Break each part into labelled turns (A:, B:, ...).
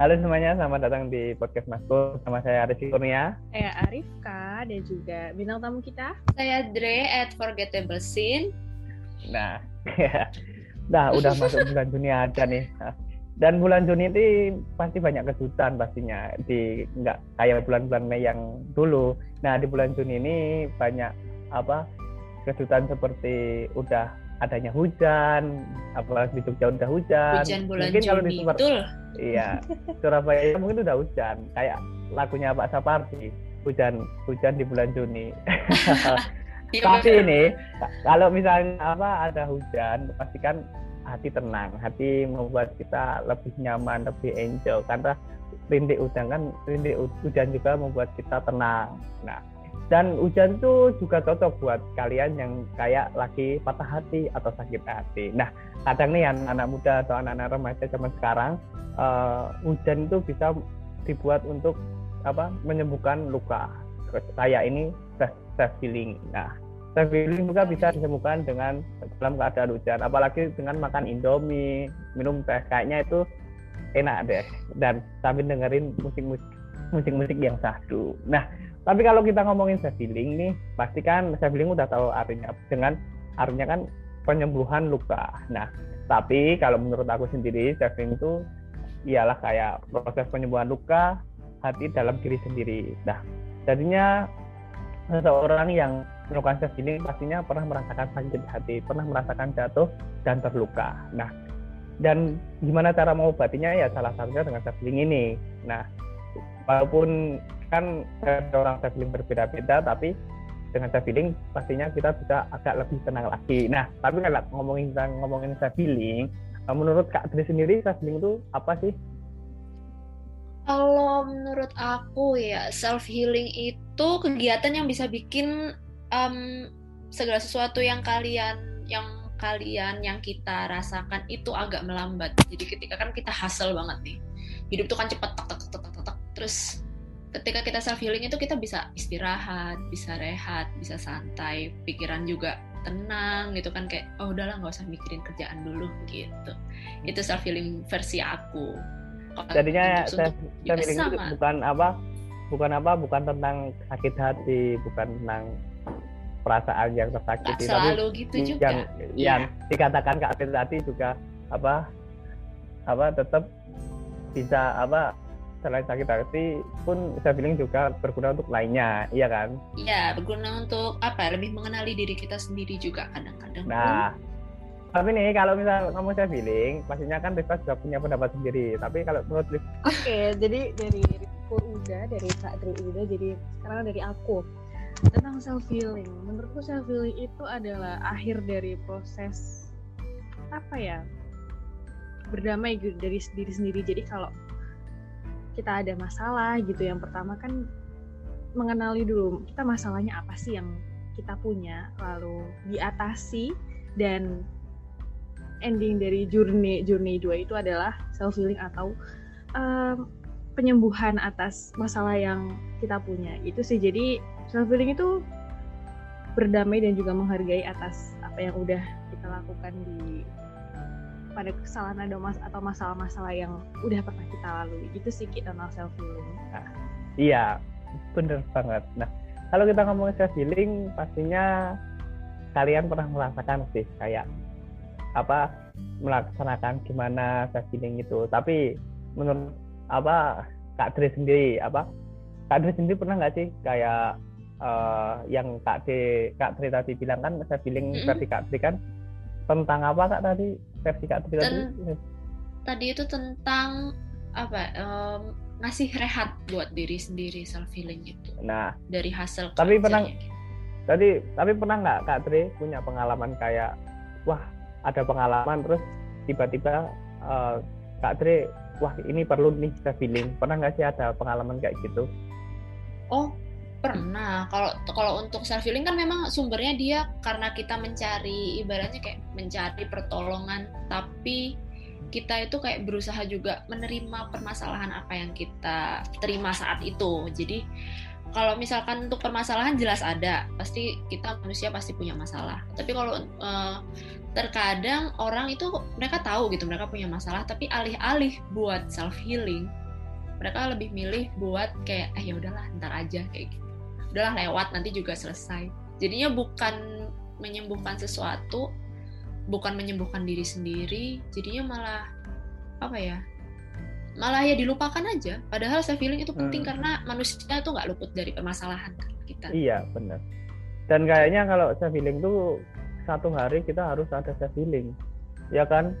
A: Halo semuanya, selamat datang di podcast Masku. Sama saya Aris Kurnia.
B: Saya Arifka dan juga bintang tamu kita.
C: Saya Dre at Forgettable Scene.
A: Nah, nah udah masuk bulan Juni aja nih. Dan bulan Juni ini pasti banyak kejutan pastinya. Di nggak kayak bulan-bulan Mei yang dulu. Nah di bulan Juni ini banyak apa kejutan seperti udah adanya hujan, apalagi di Jogja udah hujan.
C: Hujan bulan
A: mungkin
C: Juni,
A: kalau di
C: betul.
A: Iya, Surabaya mungkin udah hujan, kayak lagunya Pak Sapardi, hujan hujan di bulan Juni.
C: Iya,
A: Tapi ini kalau misalnya apa ada hujan, pastikan hati tenang, hati membuat kita lebih nyaman, lebih enjoy karena rintik hujan kan rintik hujan juga membuat kita tenang. Nah, dan hujan itu juga cocok buat kalian yang kayak lagi patah hati atau sakit hati. Nah, kadang nih anak-anak muda atau anak-anak remaja zaman sekarang uh, hujan itu bisa dibuat untuk apa menyembuhkan luka. Kayak ini self healing. Nah, self healing juga bisa disembuhkan dengan dalam keadaan hujan. Apalagi dengan makan indomie, minum teh, kayaknya itu enak deh. Dan sambil dengerin musik-musik musik-musik yang sahdu. Nah, tapi kalau kita ngomongin self healing nih, pasti kan self healing udah tahu artinya dengan artinya kan penyembuhan luka. Nah, tapi kalau menurut aku sendiri self healing itu ialah kayak proses penyembuhan luka hati dalam diri sendiri. Nah, jadinya seseorang yang melakukan self healing pastinya pernah merasakan sakit hati, pernah merasakan jatuh dan terluka. Nah, dan gimana cara mengobatinya ya salah satunya dengan self healing ini. Nah, walaupun kan orang healing berbeda-beda, tapi dengan healing pastinya kita bisa agak lebih tenang lagi. Nah, tapi kalau ngomongin tentang ngomongin self healing, menurut Kak Dri sendiri healing itu apa sih?
C: Kalau menurut aku ya self healing itu kegiatan yang bisa bikin um, segala sesuatu yang kalian yang kalian yang kita rasakan itu agak melambat. Jadi ketika kan kita hustle banget nih, hidup tuh kan cepet tek tek tek tek tek. Terus ketika kita self healing itu kita bisa istirahat, bisa rehat, bisa santai, pikiran juga tenang gitu kan kayak oh udahlah nggak usah mikirin kerjaan dulu gitu. Itu self healing versi aku.
A: Jadinya self healing itu bukan apa bukan apa bukan tentang sakit hati, bukan tentang perasaan yang tersakiti
C: Gak selalu
A: tapi
C: gitu juga.
A: yang yang dikatakan Kak Dri tadi juga apa apa tetap bisa apa selain sakit hati pun saya bilang juga berguna untuk lainnya, iya kan?
C: Iya, berguna untuk apa? Lebih mengenali diri kita sendiri juga kadang-kadang.
A: Nah, tapi nih kalau misal kamu saya feeling, pastinya kan Rifka juga punya pendapat sendiri. Tapi kalau menurut Rifka,
B: Oke, jadi dari Rifko udah, dari Kak Dri udah, jadi sekarang dari aku tentang self healing. Menurutku self healing itu adalah akhir dari proses apa ya berdamai gitu dari diri sendiri. Jadi kalau kita ada masalah gitu, yang pertama kan mengenali dulu kita masalahnya apa sih yang kita punya, lalu diatasi dan ending dari journey journey dua itu adalah self healing atau um, penyembuhan atas masalah yang kita punya. Itu sih. Jadi self healing itu berdamai dan juga menghargai atas apa yang udah kita lakukan di pada kesalahan ada mas atau masalah-masalah yang udah pernah kita lalui. Itu sih kita tentang self healing.
A: Nah, iya bener banget. Nah kalau kita ngomongin self healing pastinya kalian pernah merasakan sih kayak apa melaksanakan gimana self healing itu. Tapi menurut apa Kak Dre sendiri apa Kak Dre sendiri pernah nggak sih kayak uh, yang Kak Dre Kak Dre tadi bilang kan self healing
C: Mm-mm.
A: versi Kak Dre kan tentang apa Kak tadi? Versi Kak Dre tadi?
C: Ten- Tadi itu tentang apa? em, ngasih rehat buat diri sendiri self healing itu
A: nah
C: dari hasil
A: Tapi pernah-
C: gitu.
A: tadi tapi pernah nggak Kak Dre punya pengalaman kayak wah ada pengalaman terus tiba-tiba uh, Kak Dre wah ini perlu nih self healing pernah nggak sih ada pengalaman kayak gitu?
C: Oh, pernah. Kalau kalau untuk self healing kan memang sumbernya dia karena kita mencari ibaratnya kayak mencari pertolongan, tapi kita itu kayak berusaha juga menerima permasalahan apa yang kita terima saat itu. Jadi kalau misalkan untuk permasalahan jelas ada, pasti kita manusia pasti punya masalah. Tapi kalau eh, terkadang orang itu mereka tahu gitu mereka punya masalah, tapi alih-alih buat self healing, mereka lebih milih buat kayak eh ya udahlah ntar aja kayak gitu udahlah lewat nanti juga selesai jadinya bukan menyembuhkan sesuatu bukan menyembuhkan diri sendiri jadinya malah apa ya malah ya dilupakan aja padahal self healing itu penting hmm. karena manusia itu nggak luput dari permasalahan kan kita
A: iya benar dan kayaknya kalau self healing tuh satu hari kita harus ada self healing ya kan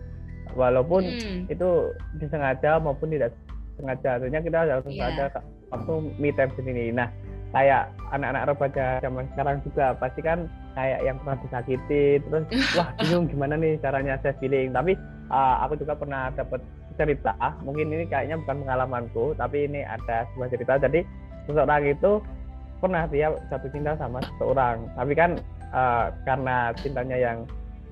A: walaupun hmm. itu disengaja maupun tidak sengaja artinya kita harus yeah. ada waktu me time sendiri nah kayak anak-anak remaja zaman sekarang juga pasti kan kayak yang pernah disakiti terus wah bingung gimana nih caranya saya feeling tapi uh, aku juga pernah dapat cerita mungkin ini kayaknya bukan pengalamanku tapi ini ada sebuah cerita. Jadi seseorang itu pernah dia jatuh cinta sama seseorang. Tapi kan uh, karena cintanya yang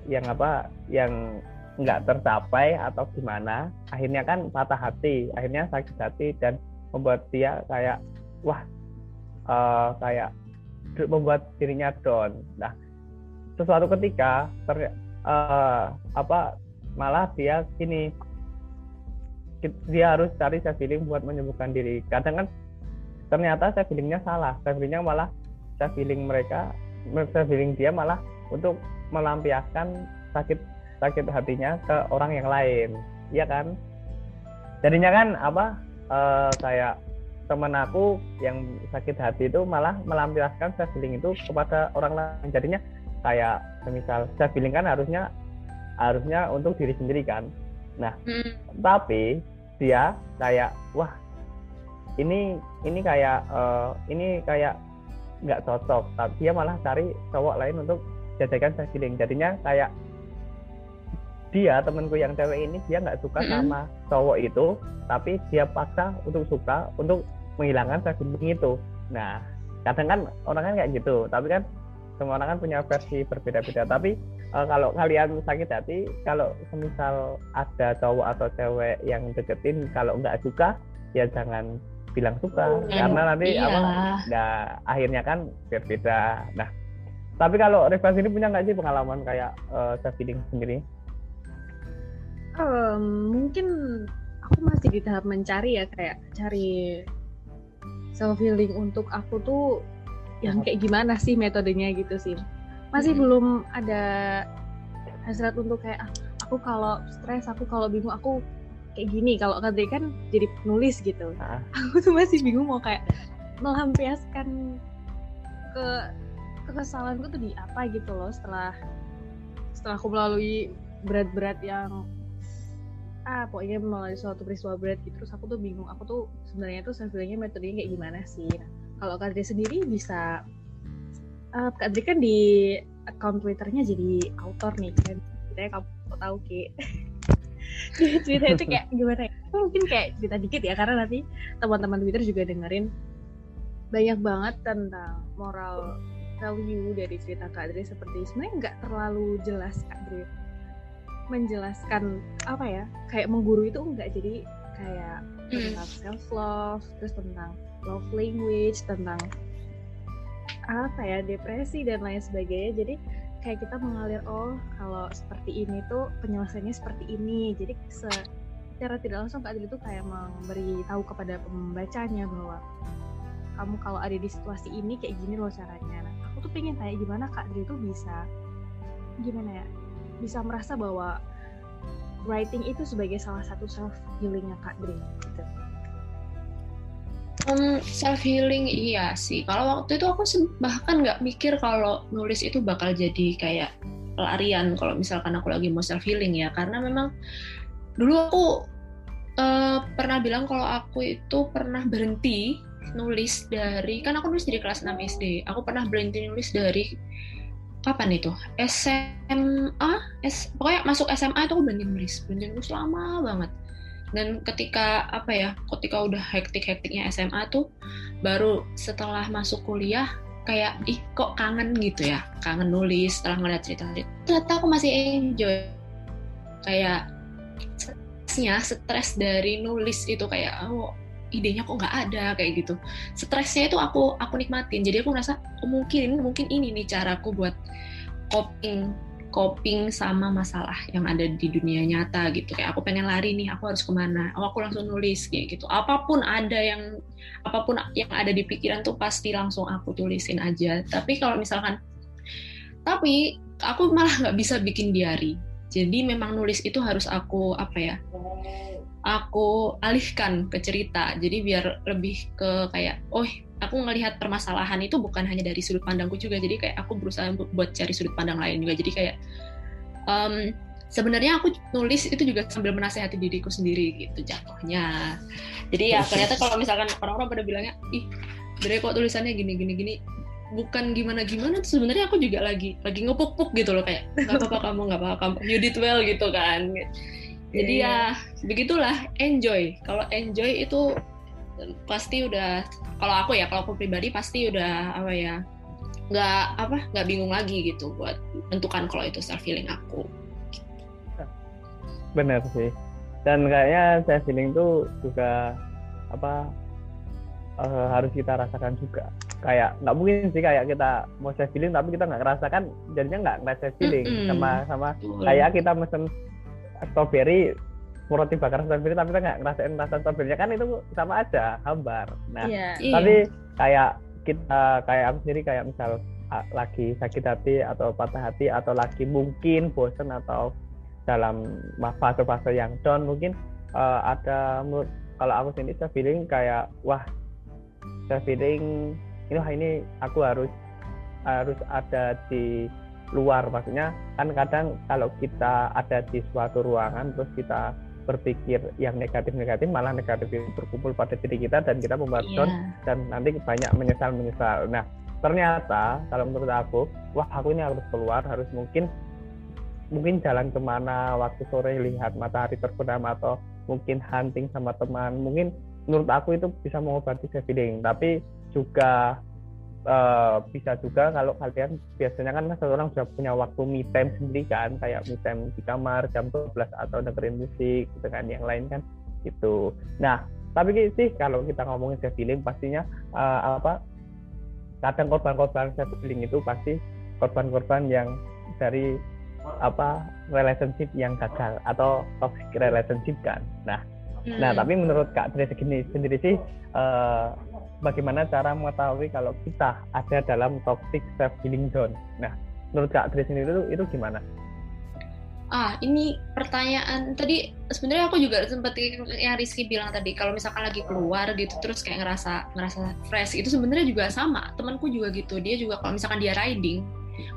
A: yang apa yang nggak tercapai atau gimana akhirnya kan patah hati akhirnya sakit hati dan membuat dia kayak wah uh, kayak membuat dirinya down. Nah, sesuatu ketika ter, uh, apa malah dia ini dia harus cari self healing buat menyembuhkan diri. Kadang kan ternyata self healingnya salah. Self healingnya malah self healing mereka, self healing dia malah untuk melampiaskan sakit sakit hatinya ke orang yang lain, iya kan? Jadinya kan apa uh, kayak teman aku yang sakit hati itu malah melampiaskan self healing itu kepada orang lain jadinya kayak semisal self healing kan harusnya harusnya untuk diri sendiri kan nah hmm. tapi dia kayak wah ini ini kayak uh, ini kayak nggak cocok tapi dia malah cari cowok lain untuk jadikan self healing jadinya kayak dia temanku yang cewek ini dia nggak suka -hmm. sama cowok itu tapi dia paksa untuk suka untuk menghilangkan self itu. Nah kadang kan orang kan kayak gitu tapi kan semua orang kan punya versi berbeda-beda. Tapi uh, kalau kalian sakit hati kalau semisal ada cowok atau cewek yang deketin kalau nggak suka ya jangan bilang suka. Hmm, karena nanti iya. apa nah akhirnya kan berbeda nah tapi kalau Reva ini punya nggak sih pengalaman kayak uh, self healing sendiri?
B: Um, mungkin aku masih di tahap mencari ya kayak cari self healing untuk aku tuh yang kayak gimana sih metodenya gitu sih masih hmm. belum ada hasrat untuk kayak ah, aku kalau stres aku kalau bingung aku kayak gini kalau Kadri kan jadi penulis gitu ah. aku tuh masih bingung mau kayak melampiaskan ke kekesalanku tuh di apa gitu loh setelah setelah aku melalui berat-berat yang ah pokoknya melalui suatu peristiwa berat gitu terus aku tuh bingung aku tuh sebenarnya tuh healingnya metodenya kayak gimana sih? Nah, kalau Kadri sendiri bisa uh, Kadri kan di account twitternya jadi author nih kan ceritanya kamu tahu ki? Cerita itu kayak gimana ya? Mungkin kayak cerita dikit ya karena nanti teman-teman twitter juga dengerin. Banyak banget tentang moral value dari cerita Kak Adri seperti sebenarnya nggak terlalu jelas Kak Adri menjelaskan apa ya kayak mengguru itu enggak jadi kayak hmm. tentang self love terus tentang love language tentang apa ya depresi dan lain sebagainya. Jadi kayak kita mengalir oh kalau seperti ini tuh penyelesaiannya seperti ini. Jadi secara tidak langsung Kak itu kayak memberi tahu kepada pembacanya bahwa kamu kalau ada di situasi ini kayak gini loh caranya. Nah, aku tuh pengen kayak gimana Kak Adil itu bisa gimana ya bisa merasa bahwa writing itu sebagai salah satu self healingnya Kak Dri gitu.
C: Um, self healing iya sih. Kalau waktu itu aku bahkan nggak mikir kalau nulis itu bakal jadi kayak pelarian kalau misalkan aku lagi mau self healing ya karena memang dulu aku uh, pernah bilang kalau aku itu pernah berhenti nulis dari kan aku nulis dari kelas 6 SD. Aku pernah berhenti nulis dari kapan itu? SMA S, pokoknya masuk SMA itu aku berhenti nulis berhenti nulis lama banget. Dan ketika apa ya ketika udah hektik hektiknya SMA tuh baru setelah masuk kuliah kayak ih kok kangen gitu ya. Kangen nulis setelah ngeliat cerita cerita ternyata aku masih enjoy. Kayak stresnya stres dari nulis itu kayak oh idenya kok nggak ada kayak gitu. Stresnya itu aku aku nikmatin. Jadi aku merasa oh, mungkin mungkin ini nih caraku buat coping coping sama masalah yang ada di dunia nyata gitu. Kayak aku pengen lari nih aku harus ke mana? Oh aku langsung nulis kayak gitu. Apa pun ada yang apa pun yang ada di pikiran tuh pasti langsung aku tulisin aja. Tapi kalau misalkan tapi aku malah nggak bisa bikin diary. Jadi memang nulis itu harus aku apa ya aku alihkan ke cerita. Jadi biar lebih ke kayak oh aku ngelihat permasalahan itu bukan hanya dari sudut pandangku juga. Jadi kayak aku berusaha buat cari sudut pandang lain juga. Jadi kayak um, sebenarnya aku nulis itu juga sambil menasehati diriku sendiri gitu jatuhnya. Jadi ya ternyata kalau misalkan orang-orang pada bilangnya ih dari kok tulisannya gini gini gini? Bukan gimana gimana tuh sebenarnya aku juga lagi lagi ngepuk-puk gitu loh kayak nggak apa-apa kamu nggak apa-apa kamu you did well gitu kan jadi yeah. ya begitulah enjoy. Kalau enjoy itu pasti udah kalau aku ya kalau aku pribadi pasti udah apa ya nggak apa nggak bingung lagi gitu buat menentukan kalau itu self healing aku.
A: Benar sih. Dan kayaknya self healing tuh juga apa uh, harus kita rasakan juga. Kayak nggak mungkin sih kayak kita mau self healing tapi kita nggak ngerasakan jadinya nggak nggak self healing mm -hmm. sama sama kayak kita mesen strawberry roti bakar strawberry tapi kita nggak ngerasain rasa strawberry kan itu sama aja hambar. Nah yeah. tapi kayak kita kayak aku sendiri kayak misal lagi sakit hati atau patah hati atau lagi mungkin bosen atau dalam fase-fase yang down mungkin uh, ada menurut kalau aku sendiri saya feeling kayak wah saya feeling ini ini aku harus harus ada di luar maksudnya kan kadang kalau kita ada di suatu ruangan terus kita berpikir yang negatif-negatif malah negatif itu berkumpul pada diri kita dan kita membuat yeah. dan nanti banyak menyesal-menyesal. Nah, ternyata kalau menurut aku, wah aku ini harus keluar, harus mungkin mungkin jalan ke mana waktu sore lihat matahari terbenam atau mungkin hunting sama teman. Mungkin menurut aku itu bisa mengobati feeling, tapi juga uh, bisa juga kalau kalian biasanya kan satu orang sudah punya waktu me time sendiri kan kayak me time di kamar jam 12 atau dengerin musik gitu kan yang lain kan itu nah tapi sih kalau kita ngomongin self healing pastinya uh, apa kadang korban-korban self healing itu pasti korban-korban yang dari apa relationship yang gagal atau toxic relationship kan nah nah, hmm. nah tapi menurut kak Tri segini sendiri sih uh, bagaimana cara mengetahui kalau kita ada dalam toxic self healing zone. Nah, menurut Kak Tris sendiri itu itu gimana?
C: Ah, ini pertanyaan. Tadi sebenarnya aku juga sempat yang Rizky bilang tadi kalau misalkan lagi keluar gitu terus kayak ngerasa ngerasa fresh itu sebenarnya juga sama. Temanku juga gitu. Dia juga kalau misalkan dia riding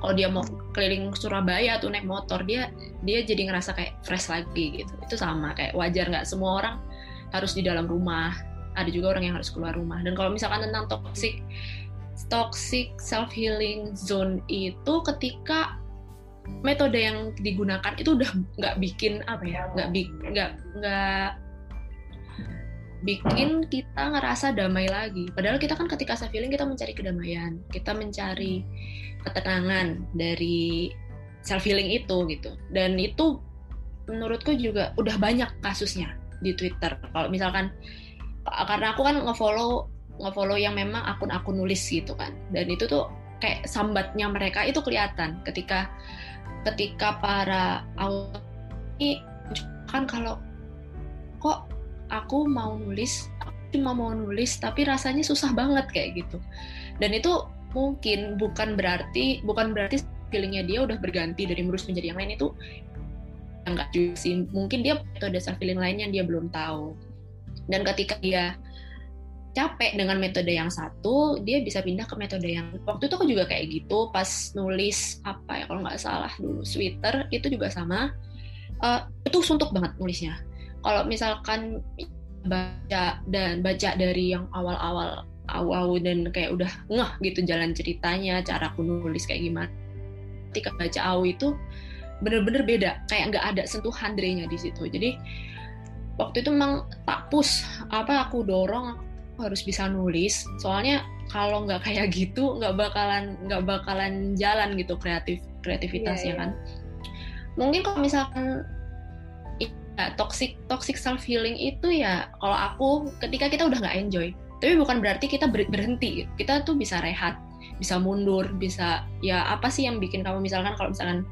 C: kalau dia mau keliling Surabaya atau naik motor dia dia jadi ngerasa kayak fresh lagi gitu. Itu sama kayak wajar nggak semua orang harus di dalam rumah ada juga orang yang harus keluar rumah. Dan kalau misalkan tentang toxic toxic self healing zone itu ketika metode yang digunakan itu udah nggak bikin apa ya nggak nggak nggak bikin kita ngerasa damai lagi. Padahal kita kan ketika self healing kita mencari kedamaian kita mencari ketenangan dari self healing itu gitu. Dan itu menurutku juga udah banyak kasusnya di Twitter. Kalau misalkan karena aku kan ngefollow ngefollow yang memang akun-akun nulis gitu kan. Dan itu tuh kayak sambatnya mereka itu kelihatan. Ketika ketika para ini kan kalau kok aku mau nulis aku cuma mau nulis tapi rasanya susah banget kayak gitu. Dan itu mungkin bukan berarti bukan berarti feelingnya dia udah berganti dari merus menjadi yang lain. Itu enggak juga sih. Mungkin dia metode self feeling lain yang dia belum tahu dan ketika dia capek dengan metode yang satu, dia bisa pindah ke metode yang waktu itu aku juga kayak gitu pas nulis apa ya kalau nggak salah dulu Twitter itu juga sama uh, itu suntuk banget nulisnya. Kalau misalkan baca dan baca dari yang awal-awal awal dan kayak udah ngeh gitu jalan ceritanya, cara aku nulis kayak gimana. Ketika baca awu itu bener-bener beda, kayak nggak ada sentuhan darinya di situ. Jadi waktu itu memang tak push apa aku dorong aku harus bisa nulis. Soalnya kalau nggak kayak gitu nggak bakalan nggak bakalan jalan gitu kreatif kreativitasnya yeah, yeah. kan? Mungkin kalau misalkan ya, toxic toxic self healing itu ya kalau aku ketika kita udah nggak enjoy tapi bukan berarti kita berhenti. Kita tuh bisa rehat bisa mundur bisa ya apa sih yang bikin kamu misalkan kalau misalkan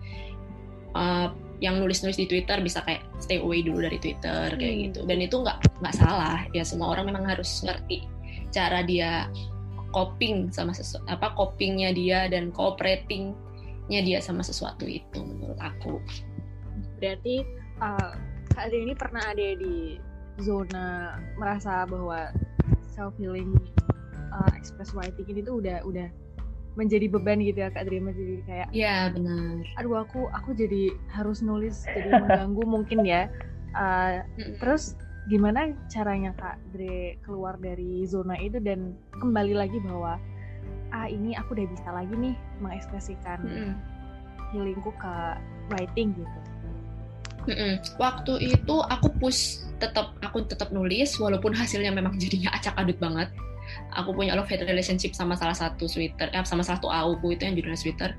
C: uh, yang nulis-nulis di Twitter bisa kayak stay away dulu dari Twitter kayak
B: Hmm.
C: gitu. Dan itu nggak nggak salah. Ya semua orang memang harus ngerti cara dia coping sama sesu apa copingnya dia dan cooperatingnya dia sama sesuatu itu menurut aku.
B: Berarti uh, Adri ini pernah ada di zona merasa bahwa self healing uh, express writing ini tuh udah udah menjadi beban gitu ya Kak Adri menjadi kayak
C: ya benar
B: aduh aku aku jadi harus nulis jadi mengganggu mungkin ya Uh, terus gimana caranya Kak Dre keluar dari zona itu dan kembali lagi bahwa ah ini aku udah bisa lagi nih mengekspresikan
C: Mm-mm.
B: healingku ke writing gitu
C: Mm-mm. Waktu itu aku push tetap aku tetap nulis walaupun hasilnya memang jadinya acak adut banget. Aku punya love hate relationship sama salah satu sweater, eh, sama salah satu auku itu yang judulnya sweater.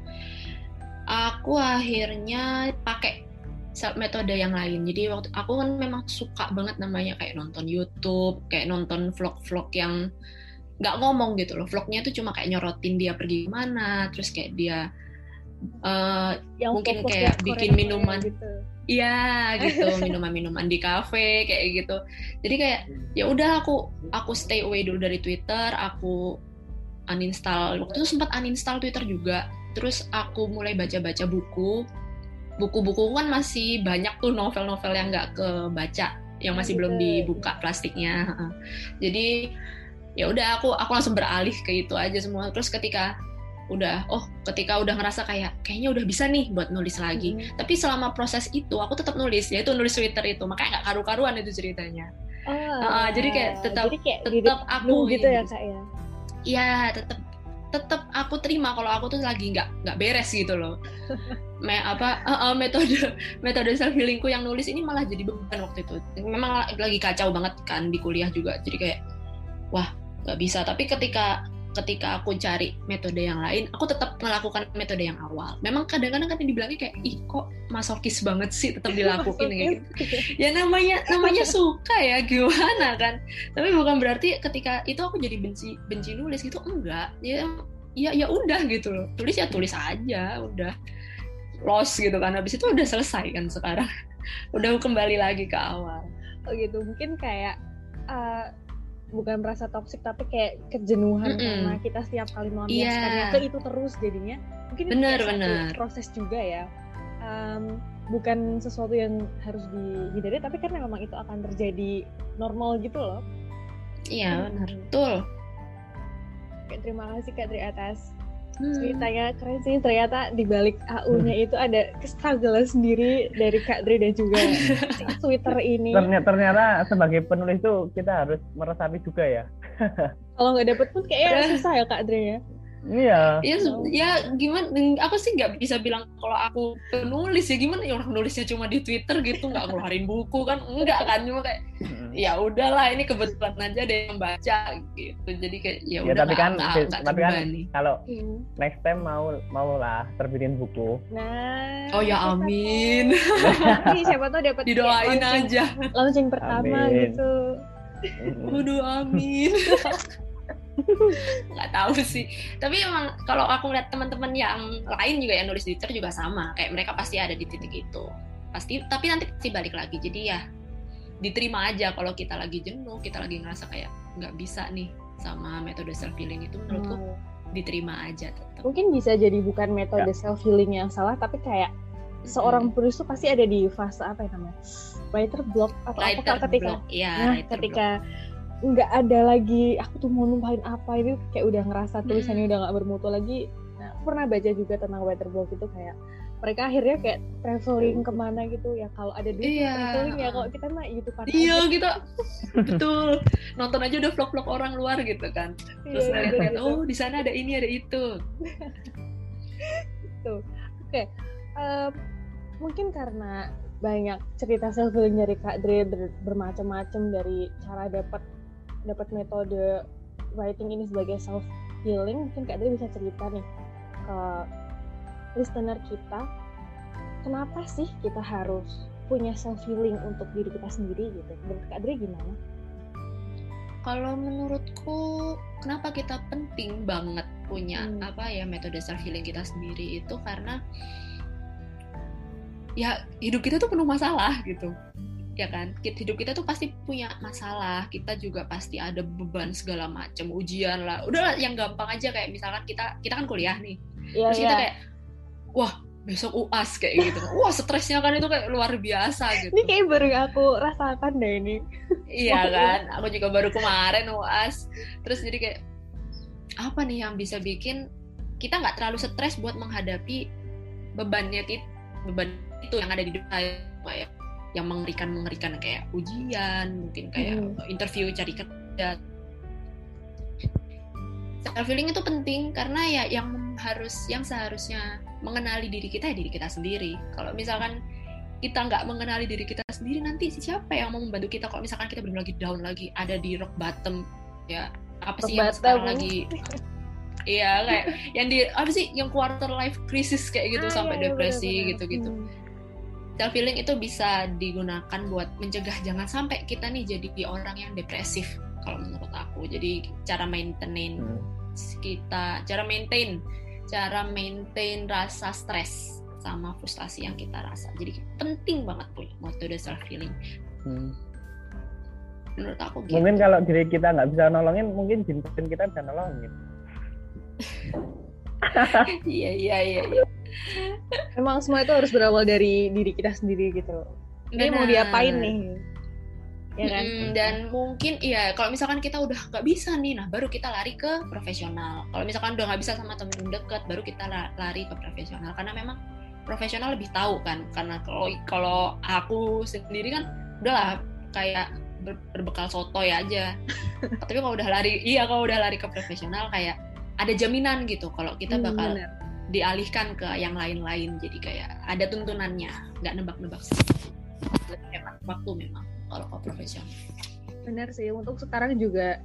C: Aku akhirnya pakai metode yang lain. Jadi waktu aku kan memang suka banget namanya kayak nonton YouTube, kayak nonton vlog-vlog yang nggak ngomong gitu loh. Vlognya tuh cuma kayak nyorotin dia pergi ke mana, terus kayak dia eh,
B: yang
C: Mungkin kayak bikin minuman.
B: gitu.
C: Iya gitu minuman-minuman di kafe kayak gitu. Jadi kayak ya udah aku aku stay away dulu dari Twitter, aku uninstall. Waktu itu sempat uninstall Twitter juga. Terus aku mulai baca-baca buku. Buku-buku kan masih banyak tuh novel-novel yang nggak kebaca, yang masih belum dibuka plastiknya. Jadi ya udah aku aku langsung beralih ke itu aja semua. Terus ketika udah oh ketika udah ngerasa kayak kayaknya udah bisa nih buat nulis lagi.
B: Mhm.
C: tapi selama proses itu aku tetap nulis yaitu nulis Twitter itu. Makanya nggak karu-karuan itu ceritanya.
B: Oh,
C: Heeh, jadi kayak tetap-
B: jadi kayak
C: tetap aku
B: gitu ya kak ya?
C: Iya tetap tetap aku terima kalau aku tuh lagi nggak nggak beres gitu loh. Me, apa eh, eh, metode metode self healingku yang nulis ini malah jadi beban waktu itu. Memang lagi kacau banget kan di kuliah juga. Jadi kayak wah nggak bisa. Tapi ketika ketika aku cari metode yang lain aku tetap melakukan metode yang awal. Memang kadang-kadang kan dibilangnya kayak ih kok masokis banget sih tetap dilakuin gitu. Ya namanya namanya suka ya gimana kan? Tapi bukan berarti ketika itu aku jadi benci benci nulis gitu enggak. Ya ya ya udah gitu loh. Tulis ya tulis aja udah lost gitu kan. Habis itu udah selesai kan sekarang. Udah kembali lagi ke awal.
B: Oh gitu mungkin kayak uh, bukan merasa toksik tapi kayak kejenuhan
C: Mm-mm.
B: karena kita setiap kali melampiaskannya. Ke itu terus jadinya. Mungkin itu
C: Bener,
B: satu
C: bener.
B: proses juga ya. Um, bukan sesuatu yang harus dihindari tapi karena memang itu akan terjadi normal gitu loh.
C: Iya
B: Hmm.
C: benar. Betul.
B: Oke, terima kasih Kak Tri atas
C: Hmm.
B: ceritanya keren sih ternyata di balik AU-nya itu ada struggle sendiri dari Kak Dri dan juga Twitter ini
A: Ternyata, ternyata sebagai penulis itu kita harus meresapi juga ya.
B: kalau nggak dapet pun kayaknya susah ya Kak Dri ya
A: Iya.
C: ya ya gimana aku sih nggak bisa bilang kalau aku penulis ya gimana ya orang nulisnya cuma di Twitter gitu nggak ngeluarin buku kan enggak kan cuma kayak ya udahlah ini kebetulan aja ada yang baca gitu jadi kayak ya
A: Ya,
C: udah
A: tapi
C: nggak-
A: kan-
C: nggak- nggak
A: tapi kan-. Kalau
B: Hmm.
A: next time mau mau lah terbitin buku.
B: nah
C: oh ya amin
B: tahu. Nih, siapa tuh dapat
C: didoain aja
B: launching pertama
A: Amin.
B: gitu
C: Waduh amin nggak tahu sih. Tapi emang kalau aku lihat teman-teman yang lain juga yang nulis di Twitter juga sama. Kayak mereka pasti ada di titik itu. Pasti tapi nanti pasti balik lagi. Jadi ya diterima aja kalau kita lagi jenuh kita lagi ngerasa kayak nggak bisa nih sama metode self healing itu menurutku
B: Hmm.
C: diterima aja tetap
B: mungkin bisa jadi bukan metode self healing yang salah tapi kayak seorang penulis tuh pasti ada di fase apa ya namanya? Writer block atau
C: writer
B: apa ketika
C: block ya
B: nah
C: writer
B: ketika nggak ada lagi aku tuh mau numpahin apa itu kayak udah ngerasa tulisannya udah nggak bermutu lagi nah aku pernah baca juga tentang writer block itu kayak mereka akhirnya kayak traveling ke mana gitu ya kalau ada duit
C: Iya.
B: traveling ya kalau kita mah youtube
C: block. iya gitu betul nonton aja udah vlog-vlog orang luar gitu kan terus
B: Iya,
C: ngeliat
B: gitu.
C: oh di sana ada ini ada itu
B: Em, mungkin karena banyak cerita self healing dari Kak Dre ber- bermacam-macam dari cara dapat dapat metode writing ini sebagai self healing mungkin Kak Dre bisa cerita nih ke listener kita kenapa sih kita harus punya self healing untuk diri kita sendiri gitu menurut Kak Dre gimana?
C: Kalau menurutku, kenapa kita penting banget punya
B: Hmm.
C: apa ya metode self healing kita sendiri itu karena ya hidup kita tuh penuh masalah gitu ya kan? Hidup kita tuh pasti punya masalah kita juga pasti ada beban segala macam ujian lah. Udahlah yang gampang aja kayak misalkan kita kita kan kuliah nih.
B: Iya,
C: terus kita kayak wah besok uas kayak gitu wah stresnya kan itu kayak luar biasa gitu.
B: Ini kayak baru aku rasakan deh ini.
C: iya kan? Aku juga baru kemarin uas terus jadi kayak apa nih yang bisa bikin kita nggak terlalu stres buat menghadapi bebannya tit beban itu yang ada di dunia kayak yang mengerikan mengerikan kayak ujian mungkin kayak
B: Hmm.
C: interview cari kerja self healing itu penting karena ya yang harus yang seharusnya mengenali diri kita ya diri kita sendiri kalau misalkan kita nggak mengenali diri kita sendiri nanti siapa yang mau membantu kita kalau misalkan kita belum lagi down lagi ada di rock bottom ya apa
B: Rock
C: sih yang
B: bottom.
C: sekarang lagi iya kayak yang di apa sih yang quarter life crisis kayak gitu
B: Ah,
C: sampai
B: iya, iya,
C: depresi
B: benar-benar.
C: gitu-gitu
B: Hmm.
C: Self healing itu bisa digunakan buat mencegah jangan sampai kita nih jadi orang yang depresif kalau menurut aku jadi cara maintain
A: Hmm.
C: kita cara maintain cara maintain rasa stres sama frustasi yang kita rasa jadi penting banget punya metode self healing
A: Hmm.
C: menurut aku gitu
A: Mungkin kalau diri kita nggak bisa nolongin, mungkin jin kita bisa nolongin.
C: iya iya iya iya.
B: Emang semua itu harus berawal dari diri kita sendiri gitu. Ini mau diapain nih? Ya kan?
C: Mm, dan mungkin iya kalau misalkan kita udah nggak bisa nih nah baru kita lari ke profesional kalau misalkan udah nggak bisa sama temen dekat baru kita la- lari ke profesional karena memang profesional lebih tahu kan karena kalau kalau aku sendiri kan udahlah kayak ber- berbekal sotoy aja tapi kalau udah lari iya kalau udah lari ke profesional kayak ada jaminan gitu kalau kita
B: Hmm,
C: bakal
B: benar.
C: Dialihkan ke yang lain-lain. Jadi kayak ada tuntunannya nggak nebak-nebak sih. Hemat waktu memang kalau ke profesional.
B: Benar sih, untuk sekarang juga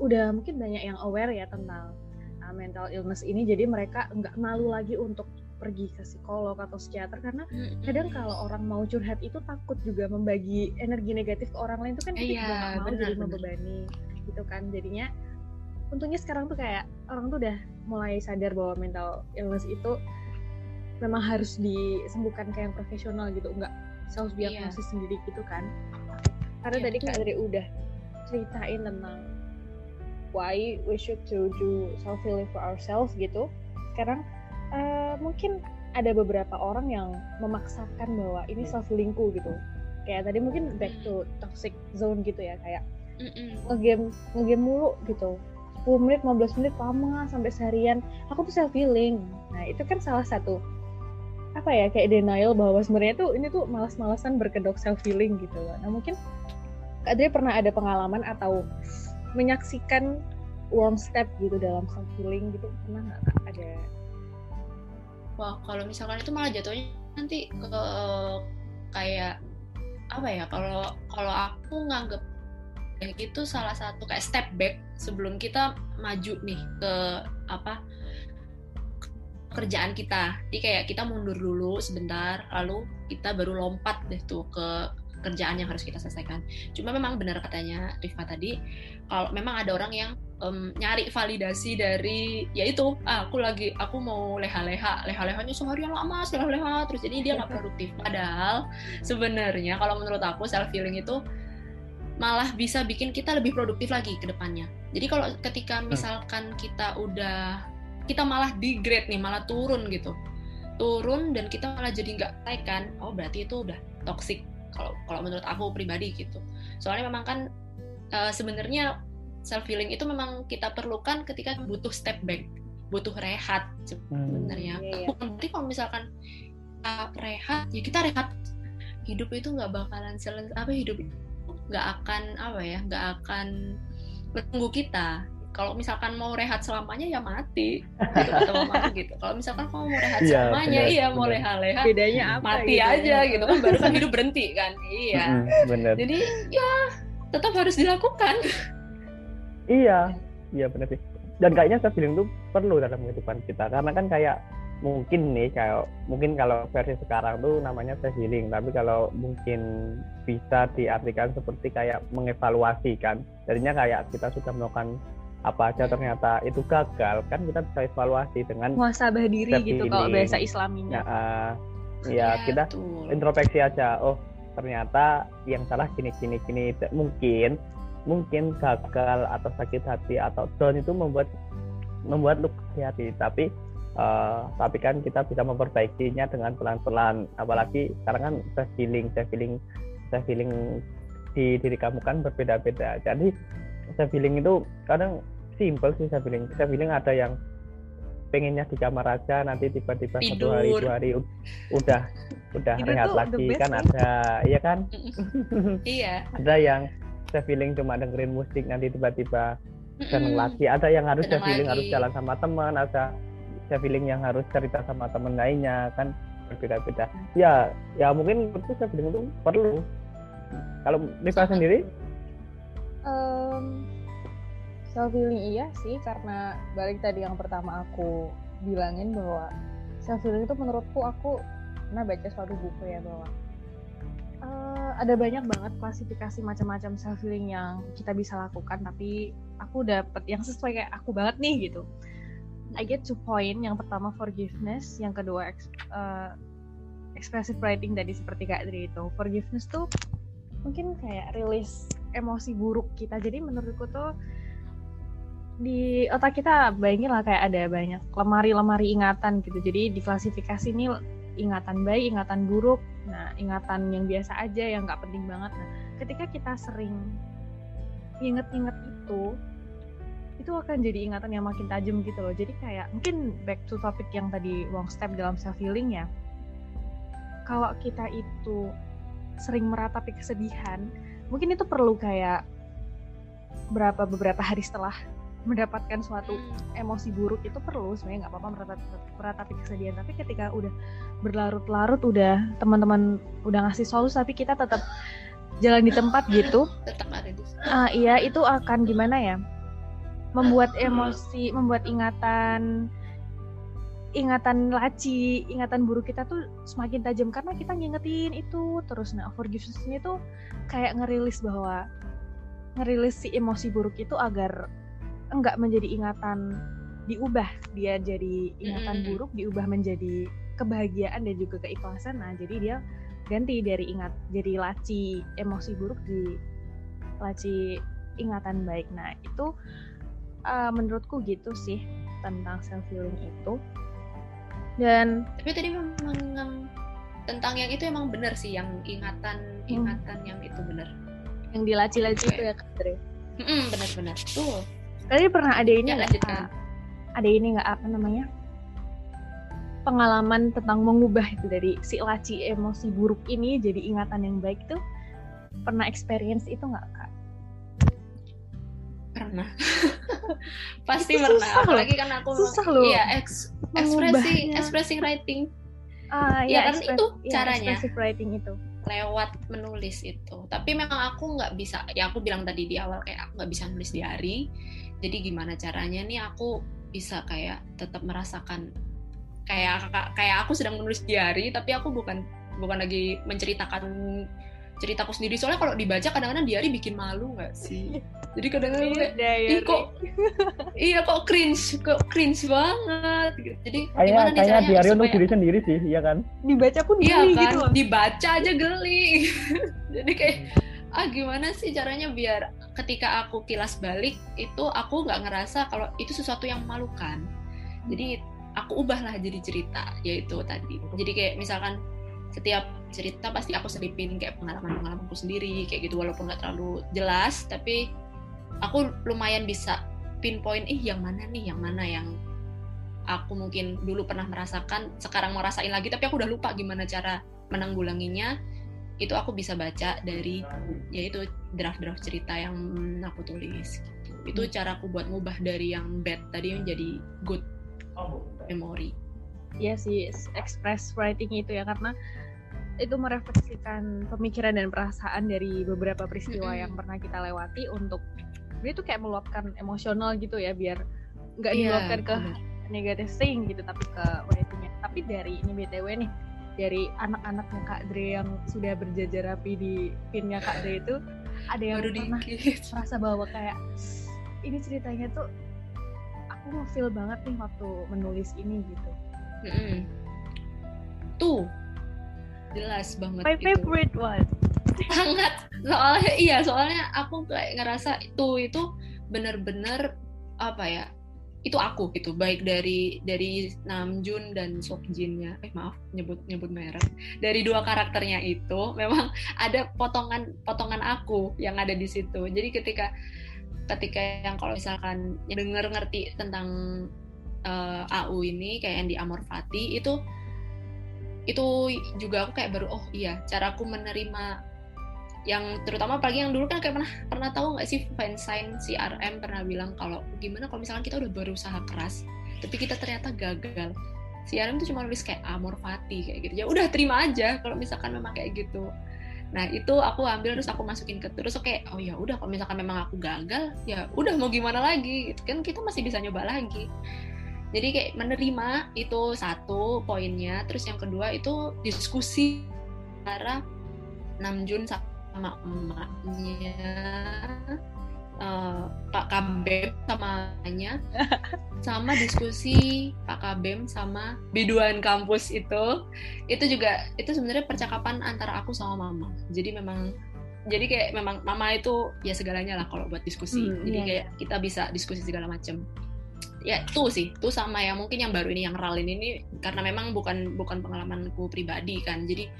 B: udah mungkin banyak yang aware ya tentang uh, mental illness ini, jadi mereka nggak malu lagi untuk pergi ke psikolog atau psikiater karena kadang kalau orang mau curhat itu takut juga membagi energi negatif ke orang lain. Itu kan kita
C: Iya,
B: juga mau
C: benar,
B: jadi membebani gitu kan. Jadinya untungnya sekarang tuh kayak orang tuh udah mulai sadar bahwa mental illness itu memang harus disembuhkan kayak yang profesional gitu nggak self diagnosis sendiri gitu kan. Karena
C: Iya,
B: tadi
C: betul.
B: kak udah ceritain tentang why we should to do self healing for ourselves gitu. Sekarang eh, mungkin ada beberapa orang yang memaksakan bahwa ini self healingku gitu. Kayak tadi mungkin back to toxic zone gitu ya kayak
C: Mm-mm.
B: ngegame ngegame mulu gitu 10 menit 15 menit lama sampai seharian aku tuh self healing nah itu kan salah satu apa ya kayak denial bahwa sebenarnya tuh ini tuh malas-malasan berkedok self healing gitu loh. nah mungkin Kak Adri pernah ada pengalaman atau menyaksikan one step gitu dalam self healing gitu pernah nggak ada
C: Wah, kalau misalkan itu malah jatuhnya nanti ke kayak apa ya? Kalau kalau aku nganggep kayak gitu salah satu kayak step back sebelum kita maju nih ke apa kerjaan kita. Jadi kayak kita mundur dulu sebentar, lalu kita baru lompat deh tuh ke kerjaan yang harus kita selesaikan. Cuma memang benar katanya Rifka tadi, kalau memang ada orang yang em, nyari validasi dari ya itu ah, aku lagi aku mau leha-leha leha-lehanya seharian lama leha-leha terus jadi dia nggak produktif padahal sebenarnya kalau menurut aku self healing itu malah bisa bikin kita lebih produktif lagi ke depannya jadi kalau ketika misalkan kita udah kita malah degrade nih malah turun gitu turun dan kita malah jadi nggak naik kan oh berarti itu udah toxic kalau kalau menurut aku pribadi gitu soalnya memang kan eh, sebenarnya self healing itu memang kita perlukan ketika butuh step back, butuh rehat sebenarnya.
B: Hmm, iya, iya.
C: Berarti kalau misalkan kita rehat, ya kita rehat. Hidup itu nggak bakalan selesai, apa hidup nggak akan apa ya, nggak akan menunggu kita. Kalau misalkan mau rehat selamanya ya mati, gitu mamaku gitu. Kalau misalkan kamu mau rehat
A: Iya,
C: selamanya,
A: benar,
C: iya mau
A: benar.
C: leha-leha,
B: bedanya apa
C: mati
B: gitu
C: aja
B: ya?
C: gitu kan, baru kan hidup berhenti kan, iya.
A: Bener.
C: Jadi ya tetap harus dilakukan.
A: Iya, iya benar sih. Dan kayaknya self healing itu perlu dalam kehidupan kita karena kan kayak mungkin nih kayak mungkin kalau versi sekarang tuh namanya self healing, tapi kalau mungkin bisa diartikan seperti kayak mengevaluasi kan. Jadinya kayak kita sudah melakukan apa aja ternyata itu gagal kan kita bisa evaluasi dengan
B: muasabah diri gitu kalau bahasa islaminya
A: ya, eh, ya,
C: Ya,
A: kita
C: betul.
A: introspeksi aja oh ternyata yang salah gini gini gini mungkin mungkin gagal atau sakit hati atau down itu membuat membuat luka di hati tapi eh, tapi kan kita bisa memperbaikinya dengan pelan-pelan. Apalagi sekarang kan self healing self healing self healing di diri kamu kan berbeda-beda. Jadi self healing itu kadang simple sih self healing. Self healing ada yang pengennya di kamar aja nanti tiba-tiba satu hari
C: Tidur.
A: dua hari udah udah
B: Itu
A: rehat lagi kan ada iya kan?
C: Iya.
A: ada yang self healing cuma dengerin musik nanti tiba-tiba seneng lagi. Ada yang harus self healing harus jalan sama teman ada self healing yang harus cerita sama teman lainnya kan? Berbeda-beda. Ya ya mungkin itu healing itu perlu. Kalau
C: Sangat.
A: sendiri?
B: Self healing iya sih karena balik tadi yang pertama aku bilangin bahwa self healing itu menurutku aku pernah baca suatu buku ya bahwa eh, ada banyak banget klasifikasi macam-macam self healing yang kita bisa lakukan tapi aku dapet yang sesuai kayak aku banget nih gitu I get to point. Yang pertama forgiveness. Yang kedua ex- eh, expressive writing tadi seperti Kak Dri itu. Forgiveness tuh mungkin kayak rilis emosi buruk kita. Jadi menurutku tuh di otak kita bayangin lah kayak ada banyak lemari-lemari ingatan gitu. Jadi diklasifikasi ini ingatan baik ingatan buruk. Nah ingatan yang biasa aja yang nggak penting banget. Nah ketika kita sering inget-inget itu itu akan jadi ingatan yang makin tajam gitu loh. Jadi kayak mungkin back to topic yang tadi long step dalam self healing ya. Kalau kita itu sering meratapi kesedihan mungkin itu perlu kayak berapa beberapa hari setelah mendapatkan suatu
C: Mm.
B: emosi buruk itu perlu sebenarnya nggak apa-apa meratapi, meratapi kesedihan. Tapi ketika udah berlarut-larut udah teman-teman udah ngasih solusi tapi kita tetap jalan di tempat gitu
C: Tetap ada di
B: ah iya itu akan gimana ya membuat emosi membuat ingatan ingatan laci ingatan buruk kita tuh semakin tajam. Karena kita ngingetin itu terus. Nah forgiveness ini tuh kayak ngerilis bahwa ngerilis si emosi buruk itu agar enggak menjadi ingatan diubah dia jadi ingatan
C: Mm-mm.
B: buruk diubah menjadi kebahagiaan dan juga keikhlasan. Nah jadi dia ganti dari ingat jadi laci emosi buruk di laci ingatan baik. Nah itu uh, menurutku gitu sih tentang self healing itu dan
C: Tapi tadi memang yang- tentang yang itu emang benar sih yang ingatan ingatan yang itu benar.
B: yang di laci-laci
C: Oke.
B: itu ya Kak Dre.
C: Mm-mm, benar-benar. Tuh.
B: Tadi pernah ada ini
C: Ya,
B: nggak? Kak? Ada ini nggak apa namanya? Pengalaman tentang mengubah itu dari si laci emosi buruk ini jadi ingatan yang baik tuh pernah experience itu nggak kak?
C: Pernah. Pasti
B: Itu
C: pernah.
B: susah.
C: Apalagi kan aku
B: Susah loh.
C: Iya, expressing
B: Mengubahnya.
C: expressing writing
B: Ah,
C: Ya, kan
B: expres-
C: itu
B: iya,
C: caranya.
B: expressive writing itu.
C: lewat menulis itu. Tapi memang aku nggak bisa. Ya aku bilang tadi di awal kayak aku nggak bisa nulis diary. Jadi gimana caranya nih aku bisa kayak tetap merasakan kayak kayak aku sedang menulis diary tapi aku bukan bukan lagi menceritakan ceritaku sendiri soalnya kalau dibaca kadang-kadang diary bikin malu nggak sih jadi kadang-kadang kayak
B: Diary.
C: Ih, kok iya kok cringe kok cringe banget gitu. jadi
A: Kayaknya
C: gimana nih
A: kayaknya
C: caranya
A: diary untuk diri sendiri sih, iya kan?
B: dibaca pun
C: Iya
B: geli
C: kan,
B: gitu loh.
C: dibaca aja geli. Jadi kayak ah gimana sih caranya biar ketika aku kilas balik itu aku nggak ngerasa kalau itu sesuatu yang memalukan. Jadi aku ubahlah jadi cerita yaitu tadi. Jadi kayak misalkan setiap cerita pasti aku selipin kayak pengalaman-pengalamanku sendiri kayak gitu walaupun nggak terlalu jelas tapi aku lumayan bisa pinpoint ih yang mana nih yang mana yang aku mungkin dulu pernah merasakan sekarang merasain lagi tapi aku udah lupa gimana cara menanggulanginya. Itu aku bisa baca dari yaitu draft-draft cerita yang aku tulis gitu. itu caraku buat ngubah dari yang bad tadi menjadi good memory.
B: Iya sih, express writing itu ya karena itu merefleksikan pemikiran dan perasaan dari beberapa peristiwa
C: Mm-mm.
B: yang pernah kita lewati untuk dia tuh kayak meluapkan emosional gitu ya biar nggak
C: Iya,
B: diluapkan ke negative thing gitu tapi ke writingnya tapi dari ini btw nih dari anak-anaknya Kak Dre yang sudah berjajar rapi di pinnya Kak Dre itu ada yang
C: baru
B: pernah
C: dikit
B: merasa bahwa kayak ini ceritanya tuh aku mau feel banget nih waktu menulis ini gitu
C: Mm-mm. tuh jelas banget
B: My
C: itu.
B: favorite one.
C: sangat. Soalnya iya soalnya aku kayak ngerasa itu itu bener-bener apa ya itu aku gitu. Baik dari dari Namjoon dan Sokjinnya. Eh maaf nyebut nyebut merek. Dari dua karakternya itu memang ada potongan potongan aku yang ada di situ. Jadi ketika ketika yang kalau misalkan denger ngerti tentang uh, AU ini kayak yang di Amor Fati itu itu juga aku kayak baru oh iya cara aku menerima yang terutama apalagi yang dulu kan kayak pernah pernah tahu nggak sih fansign si RM pernah bilang kalau gimana kalau misalkan kita udah berusaha keras tapi kita ternyata gagal. Si RM tuh cuma nulis kayak amor fati kayak gitu. Ya udah terima aja kalau misalkan memang kayak gitu. Nah itu aku ambil terus aku masukin ke terus oke oh ya udah kalau misalkan memang aku gagal ya udah mau gimana lagi? Gitu kan kita masih bisa nyoba lagi jadi kayak menerima itu satu poinnya terus yang kedua itu diskusi antara Namjoon sama emaknya uh, Pak Kabem sama nya sama diskusi Pak Kabem sama biduan kampus itu. Itu juga itu sebenarnya percakapan antara aku sama mama. Jadi memang jadi kayak memang mama itu ya segalanya lah kalau buat diskusi.
B: Hmm,
C: jadi
B: iya,
C: kayak kita bisa diskusi segala macam ya itu sih itu sama yang mungkin yang baru ini yang ralin ini karena memang bukan bukan pengalamanku pribadi kan jadi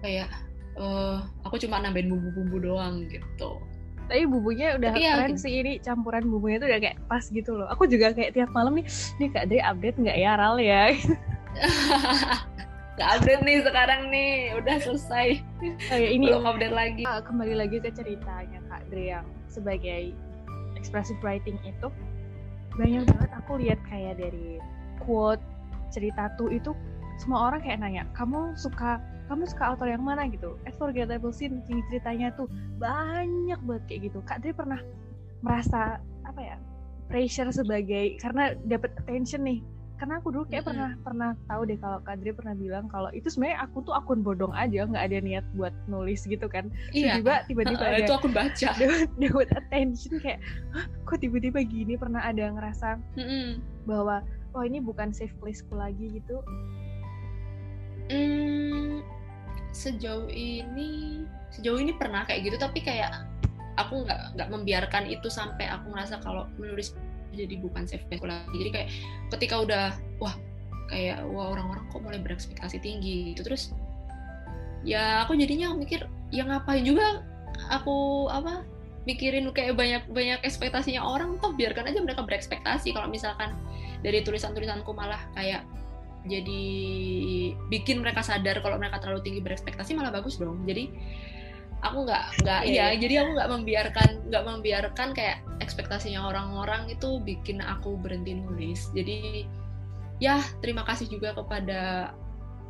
C: kayak eh aku cuma nambahin bumbu-bumbu doang gitu
B: Tapi bumbunya udah
C: Tapi ya,
B: keren
C: gitu.
B: sih ini campuran bumbunya tuh udah kayak pas gitu loh. Aku juga kayak tiap malam nih, nih Kak Dri update nggak ya Ral ya?
C: nggak update nih sekarang nih udah selesai
B: Kayak ini
C: belum update lagi
B: uh, kembali lagi ke ceritanya Kak Dri yang sebagai expressive writing itu banyak banget aku lihat kayak dari quote cerita tuh itu semua orang kayak nanya kamu suka kamu suka author yang mana? gitu. Unforgettable Scene ini ceritanya tuh banyak banget kayak gitu. Kak Dri pernah merasa apa ya pressure sebagai karena dapat attention nih karena aku dulu kayak
C: Mm-mm.
B: pernah pernah tahu deh kalau Kak Dri pernah bilang kalau itu sebenarnya aku tuh akun bodong aja nggak ada niat buat nulis gitu kan.
C: Iya.
B: tiba tiba-tiba ada
C: itu aku baca.
B: dapat attention kayak Hah, kok tiba-tiba gini? Pernah ada ngerasa
C: Mm-mm.
B: bahwa oh ini bukan safe placeku lagi gitu.
C: Hmm, sejauh ini sejauh ini pernah kayak gitu tapi kayak aku nggak nggak membiarkan itu sampai aku ngerasa kalau menulis jadi bukan safe place lagi jadi kayak ketika udah wah kayak wah orang-orang kok mulai berekspektasi tinggi gitu. Terus ya aku jadinya mikir ya ngapain juga aku apa mikirin kayak banyak banyak ekspektasinya orang. Toh biarkan aja mereka berekspektasi. Kalau misalkan dari tulisan-tulisanku malah kayak jadi bikin mereka sadar kalau mereka terlalu tinggi berekspektasi malah bagus dong. Jadi aku nggak nggak
B: Iya,
C: iya
B: iya.
C: jadi aku nggak membiarkan nggak membiarkan kayak ekspektasinya orang-orang itu bikin aku berhenti nulis. Jadi ya terima kasih juga kepada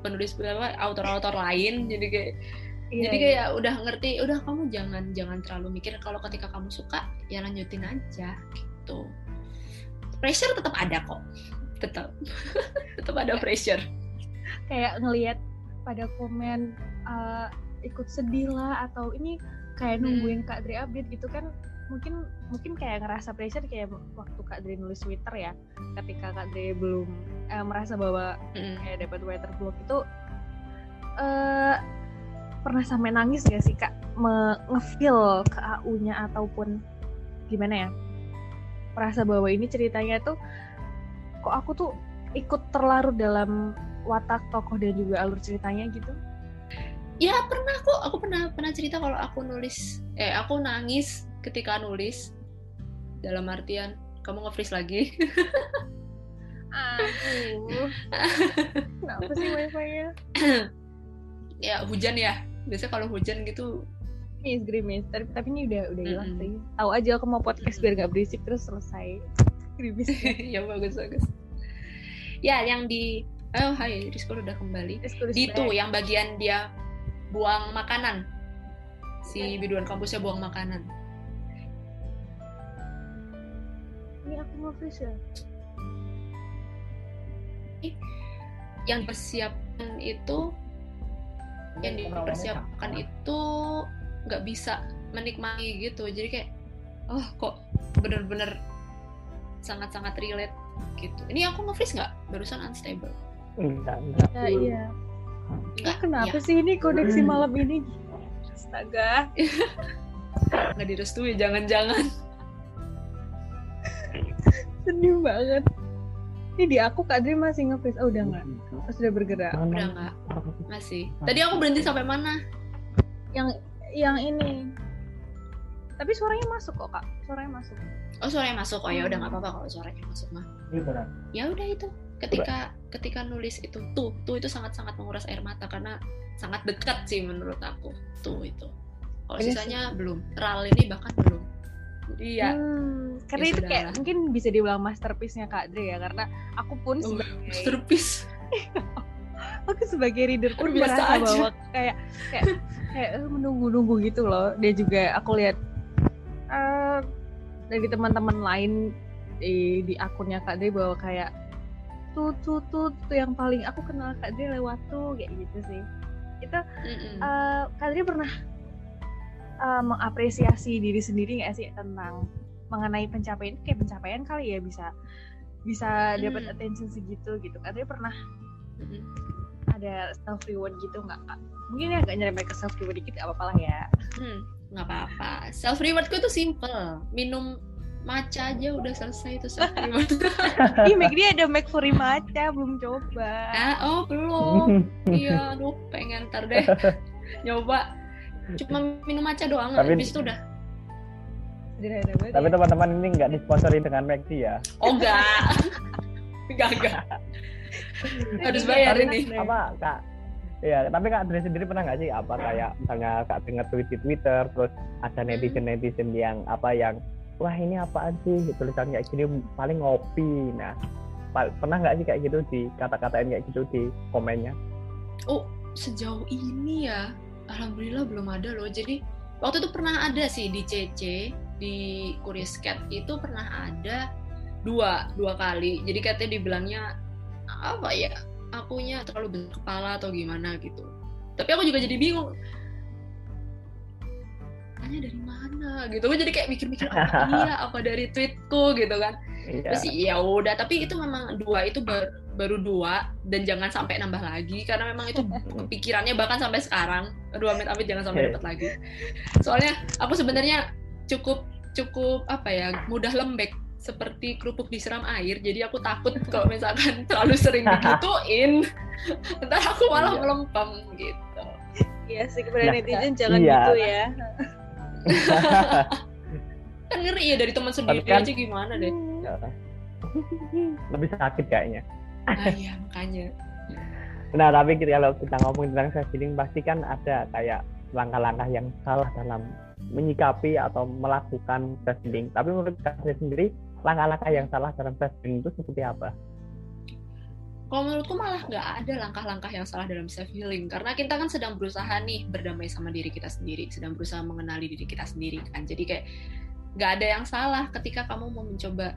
C: penulis apa autor-autor lain. Jadi kayak
B: Iya,
C: jadi
B: iya.
C: kayak udah ngerti udah kamu jangan jangan terlalu mikir kalau ketika kamu suka ya lanjutin aja gitu. Pressure tetap ada kok. Tetap tetap ada pressure.
B: Kayak ngelihat pada komen uh, ikut sedih lah atau ini kayak
C: Hmm.
B: nungguin Kak Dri update gitu kan mungkin mungkin kayak ngerasa pressure kayak waktu Kak Dri nulis Twitter ya ketika Kak Dri belum eh, merasa bahwa
C: Mm.
B: kayak dapat writer block itu eh pernah sampai nangis gak sih kak Me- ngefeel ke AU-nya ataupun gimana ya merasa bahwa ini ceritanya tuh kok aku tuh ikut terlarut dalam watak tokoh dan juga alur ceritanya gitu
C: ya pernah kok aku pernah pernah cerita kalau aku nulis eh aku nangis ketika nulis dalam artian kamu nge-freeze lagi
B: aduh kenapa sih wifi-nya
C: ya hujan ya biasanya kalau hujan gitu
B: Gerimis, gerimis. Tapi, tapi ini udah udah hilang
C: Mm-mm.
B: sih. Tahu aja aku mau podcast biar gak berisik terus selesai. Gerimis.
C: ya bagus bagus ya yang di oh hai Rizko udah kembali
B: Terus
C: di itu yang bagian dia buang makanan. Si biduan kampusnya buang makanan.
B: Ini aku mau freeze ya.
C: yang persiapkan itu yang dipersiapkan itu nggak bisa menikmati gitu. Jadi kayak oh kok bener-bener sangat-sangat relate gitu. Ini aku nge-freeze nggak? Barusan unstable.
A: Enggak enggak.
B: Ya, iya.
C: Enggak,
B: Kenapa
C: ya,
B: sih ini koneksi malam ini? Astaga.
C: nggak direstui, jangan-jangan.
B: Sedih banget. Ini di aku Kak Dri masih nge-freeze. Oh, udah enggak? Oh, sudah bergerak.
C: Udah nggak, masih. Tadi aku berhenti sampai mana?
B: Yang yang ini. Tapi suaranya masuk kok, Kak. Suaranya masuk.
C: Oh suaranya masuk, oh ya udah nggak apa-apa kalau suaranya masuk mah. Ya udah itu. Ketika ketika nulis itu tuh tuh itu sangat-sangat menguras air mata karena sangat dekat sih menurut aku tuh itu. Kalau sisanya belum. Ral ini bahkan belum. Iya.
B: Hmm, karena
C: Ya
B: itu kayak mungkin bisa dibilang masterpiece-nya Kak Dre ya karena aku pun
C: Oh,
B: sebagai
C: masterpiece.
B: aku sebagai reader pun
C: Biasa
B: merasa
C: aja.
B: bahwa kayak kayak kayak menunggu-nunggu gitu loh. Dia juga aku lihat eh dari teman-teman lain di, di akunnya Kak Dre bahwa kayak tuh tuh tuh tuh yang paling aku kenal Kak Dre lewat tuh kayak gitu sih. Itu
C: Mm-mm.
B: eh Kak Dri pernah eh, mengapresiasi diri sendiri nggak sih tentang mengenai pencapaian kayak pencapaian kali ya bisa bisa dapat
C: Hmm.
B: attention segitu gitu Kak Dri pernah
C: Mm-mm.
B: ada self reward gitu nggak Kak? Mungkin ya nggak nyerempet ke self reward dikit apa-apa lah ya.
C: Hmm, nggak apa-apa. Self rewardku tuh simple. Minum matcha aja udah selesai itu.
B: Ih, Meg dia ada Furi Matcha belum coba.
C: ah, oh belum. Iya, aduh pengen ntar deh nyoba. Cuma minum matcha doang,
A: Tapi-
C: habis itu udah.
A: Tapi teman-teman ini nggak disponsori dengan McD ya.
C: Oh enggak. enggak, enggak. Harus
B: Iya,
C: bayar ini.
A: Apa kak? Iya, tapi kak Dre sendiri pernah nggak sih apa kayak misalnya kak Dre nge-tweet di Twitter, terus ada netizen netizen yang apa yang wah ini apaan sih tulisan kayak gini paling ngopi. Nah, pernah nggak sih kayak gitu di kata-katain kayak gitu di komennya?
C: Oh, sejauh ini ya, alhamdulillah belum ada loh. Jadi waktu itu pernah ada sih di CC di Curious Cat itu pernah ada dua dua kali. Jadi katanya dibilangnya apa ya? Akunya terlalu besar kepala atau gimana gitu. Tapi aku juga jadi bingung. Tanya dari mana gitu. Gue jadi kayak mikir-mikir apa iya apa dari tweetku gitu kan.
A: Iya.
C: Terus ya udah, tapi itu memang dua itu bar- baru dua dan jangan sampai nambah lagi karena memang itu kepikirannya bahkan sampai sekarang. Aduh amit-amit jangan sampai dapat lagi. Soalnya aku sebenarnya cukup cukup apa ya mudah lembek seperti kerupuk disiram air jadi aku takut kalau misalkan terlalu sering digituin ntar aku malah
A: Iya.
C: melempem gitu
B: Iya sih kepada
A: Nah,
B: netizen jangan
A: iya.
B: gitu ya.
C: kan ngeri ya dari teman sendiri
A: kan-
C: aja gimana deh
A: Lebih sakit kayaknya.
C: ah iya makanya
A: Nah, tapi kita- kalau kita ngomong tentang self healing pasti kan ada kayak langkah-langkah yang salah dalam menyikapi atau melakukan self healing. Tapi menurut kalian sendiri, langkah-langkah yang salah dalam self healing itu seperti apa?
C: Kalau menurutku malah nggak ada langkah-langkah yang salah dalam self healing karena kita kan sedang berusaha nih berdamai sama diri kita sendiri, sedang berusaha mengenali diri kita sendiri kan. Jadi kayak nggak ada yang salah ketika kamu mau mencoba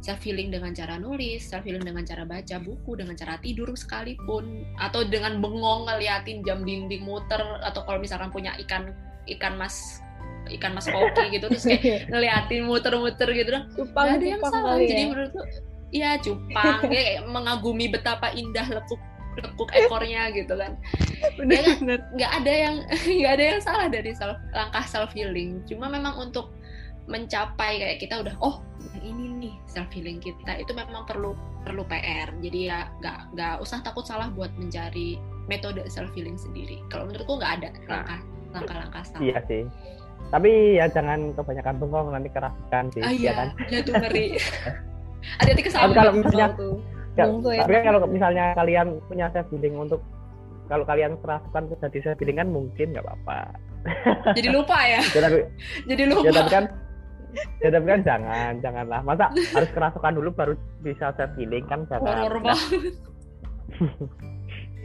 C: self healing dengan cara nulis, self healing dengan cara baca buku, dengan cara tidur sekalipun, atau dengan bengong ngeliatin jam dinding muter, atau kalau misalkan punya ikan ikan mas ikan mas koki gitu terus kayak ngeliatin muter-muter gitu dong
B: Cupang,
C: Gak ada yang salah jadi
B: ya.
C: menurutku iya cupang. Dia kayak mengagumi betapa indah lekuk lekuk ekornya gitu kan.
B: Bener-bener.
C: nggak ada yang nggak ada yang salah dari self, langkah self healing cuma memang untuk mencapai kayak kita udah oh ini nih self healing kita. Itu memang perlu perlu PR jadi ya nggak nggak usah takut salah buat mencari metode self healing sendiri. Kalau menurutku nggak ada langkah langkah-langkah salah.
A: Iya sih. Tapi ya jangan kebanyakan bengong nanti kerasukan sih,
C: ah
A: ya
C: iya.
A: kan?
C: ya tuh ngeri hati-hati
A: Tapi
C: kesambet
A: kalau misalnya
B: tuh.
A: Ya, tapi kan kalau misalnya kalian punya self healing untuk kalau kalian kerasukan terus jadi self healing kan mungkin nggak apa-apa.
C: jadi lupa ya
A: Ya tapi
C: jadi lupa
A: ya tapi kan ya tapi kan jangan janganlah masa harus kerasukan dulu baru bisa self healing kan jangan.
C: horor
A: Nah,
C: banget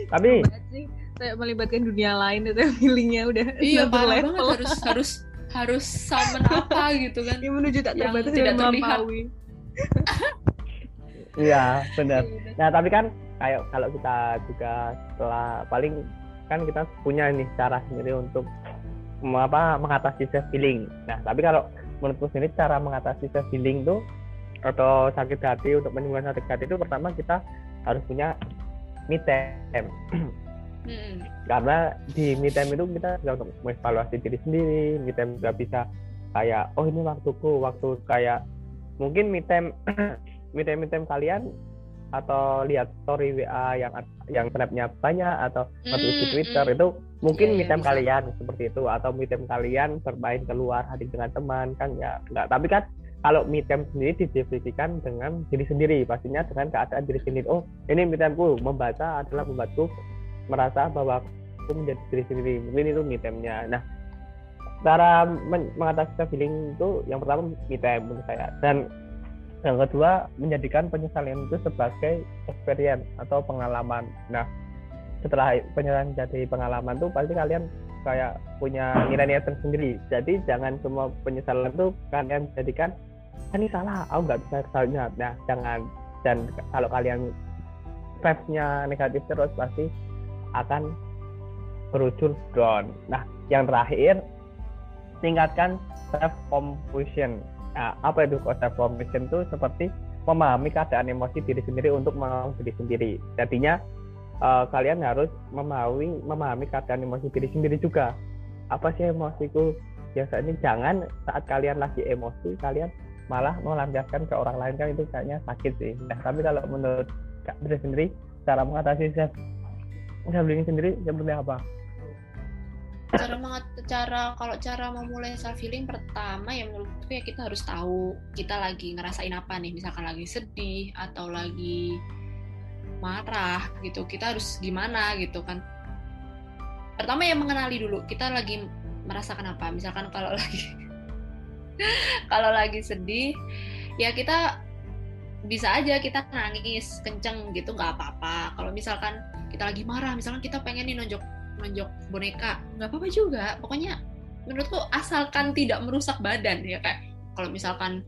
A: tapi
B: kayak melibatkan dunia lain itu feelingnya udah
C: iya parah
B: level.
C: banget harus harus harus summon apa gitu kan
B: yang menuju tak
C: yang
B: terbatas
C: tidak
B: dan
C: terlihat.
A: Iya benar. Nah tapi kan kayak kalau kita juga setelah paling kan kita punya nih cara sendiri untuk apa mengatasi self healing. Nah tapi kalau menurutku sendiri cara mengatasi self healing tuh atau sakit hati untuk menyembuhkan sakit hati itu pertama kita harus punya me time.
C: Hmm.
A: karena di me time itu kita bisa untuk mengevaluasi diri sendiri me time juga bisa kayak oh ini waktuku waktu kayak mungkin me time me time me time kalian atau lihat story WA yang yang snapnya banyak atau nge-tweet di Twitter
C: hmm.
A: itu mungkin
C: Iya,
A: me
C: iya,
A: time
C: bisa.
A: kalian seperti itu. Atau me time kalian bermain keluar hadir dengan teman kan ya enggak tapi kan kalau me time sendiri didefinisikan dengan diri sendiri pastinya dengan keadaan diri sendiri. Oh ini me timeku membaca adalah membuatku merasa bahwa aku menjadi diri sendiri. Mungkin itu me time-nya. Nah cara men- mengatasi self healing itu yang pertama time menurut saya. Dan yang kedua menjadikan penyesalan itu sebagai experience atau pengalaman. Nah setelah penyesalan jadi pengalaman tuh pasti kalian kayak punya nilai-nilai tersendiri. Jadi jangan semua penyesalan tuh kalian jadikan "Ah, ini salah aku nggak bisa kesalnya nah jangan. Dan kalau kalian vibes-nya negatif terus pasti akan berujung down. Nah yang terakhir tingkatkan self compassion Nah, apa itu self compassion itu seperti memahami keadaan emosi diri sendiri untuk menolong diri sendiri. Jadinya eh, kalian harus memahami memahami keadaan emosi diri sendiri juga. Apa sih emosiku? Biasanya jangan saat kalian lagi emosi kalian malah melampiaskan ke orang lain kan itu kayaknya sakit sih. Nah, tapi kalau menurut Kak diri sendiri cara mengatasi self healing sendiri seperti apa?
C: Cara mengat- cara kalau cara memulai self healing pertama ya menurutku ya kita harus tahu kita lagi ngerasain apa nih. Misalkan lagi sedih atau lagi marah gitu kita harus gimana gitu kan. Pertama ya mengenali dulu kita lagi merasakan apa. Misalkan kalau lagi kalau lagi sedih ya kita bisa aja kita nangis kenceng gitu nggak apa-apa. Kalau misalkan kita lagi marah misalkan kita pengen nih nonjok nonjok boneka nggak apa-apa juga. Pokoknya menurutku asalkan tidak merusak badan ya kayak kalau misalkan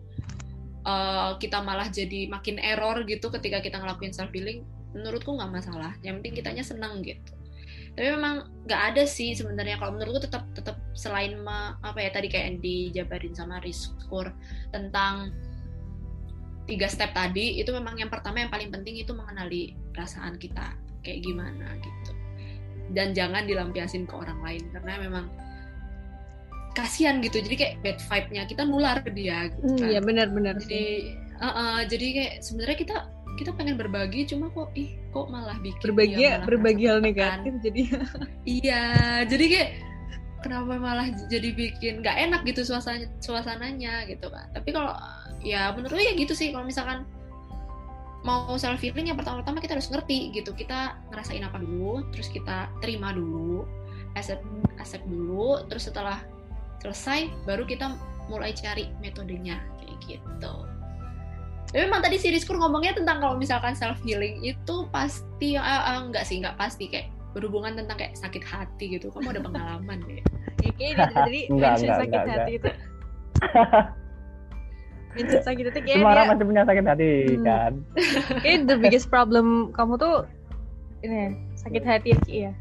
C: eh, kita malah jadi makin error gitu ketika kita ngelakuin self healing menurutku nggak masalah. Yang penting kitanya seneng gitu. Tapi memang nggak ada sih sebenarnya. Kalau menurutku tetap tetap selain me- apa ya tadi kayak dijabarin sama Rizkur tentang tiga step tadi itu memang yang pertama yang paling penting itu mengenali perasaan kita kayak gimana gitu dan jangan dilampiasin ke orang lain karena memang kasihan gitu. Jadi kayak bad vibe-nya kita nular ke dia gitu
B: Hmm,
C: kan.
B: Iya benar-benar
C: jadi uh, uh, jadi kayak sebenarnya kita kita pengen berbagi cuma kok ih kok malah bikin
B: berbagi
C: malah
B: berbagi hal negatif jadi.
C: Iya jadi kayak kenapa malah jadi bikin nggak enak gitu suasana suasananya gitu kan. Tapi kalau ya menurut gue ya gitu sih kalau misalkan mau self healing yang pertama-tama kita harus ngerti gitu. Kita ngerasain apa dulu terus kita terima dulu accept accept dulu terus setelah selesai baru kita mulai cari metodenya kayak gitu. Tapi memang tadi si Rizkur ngomongnya tentang kalau misalkan self healing itu pasti ah, ah, enggak sih enggak pasti. Kayak berhubungan tentang kayak sakit hati gitu. Kamu ada pengalaman deh
B: ya, kayaknya dari tadi
A: Enggak,
B: mention
A: enggak,
B: sakit
A: enggak,
B: hati itu mention sakit hati kayaknya
A: Semua orang
B: dia
A: masih punya sakit hati
B: Hmm.
A: kan.
B: kayak the biggest problem kamu tuh ini sakit hati ya Ci, ya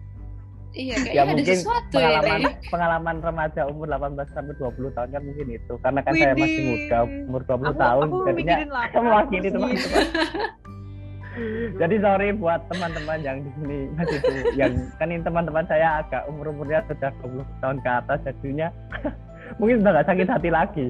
C: iya
A: Ya
C: kayaknya ada
A: mungkin
C: sesuatu ya
A: pengalaman
C: nih
A: pengalaman remaja umur 18 sampai 20 tahun kan mungkin itu. Karena kan saya masih
B: Widih.
A: muda, umur 20
B: aku,
A: tahun
B: aku
A: jadinya
B: mikirin lah
A: saya mewakili teman-teman. Jadi sorry buat teman-teman yang di sini masih itu yang kan ini teman-teman saya agak umur-umurnya sudah 20 tahun ke atas jadinya mungkin sudah nggak sakit hati lagi.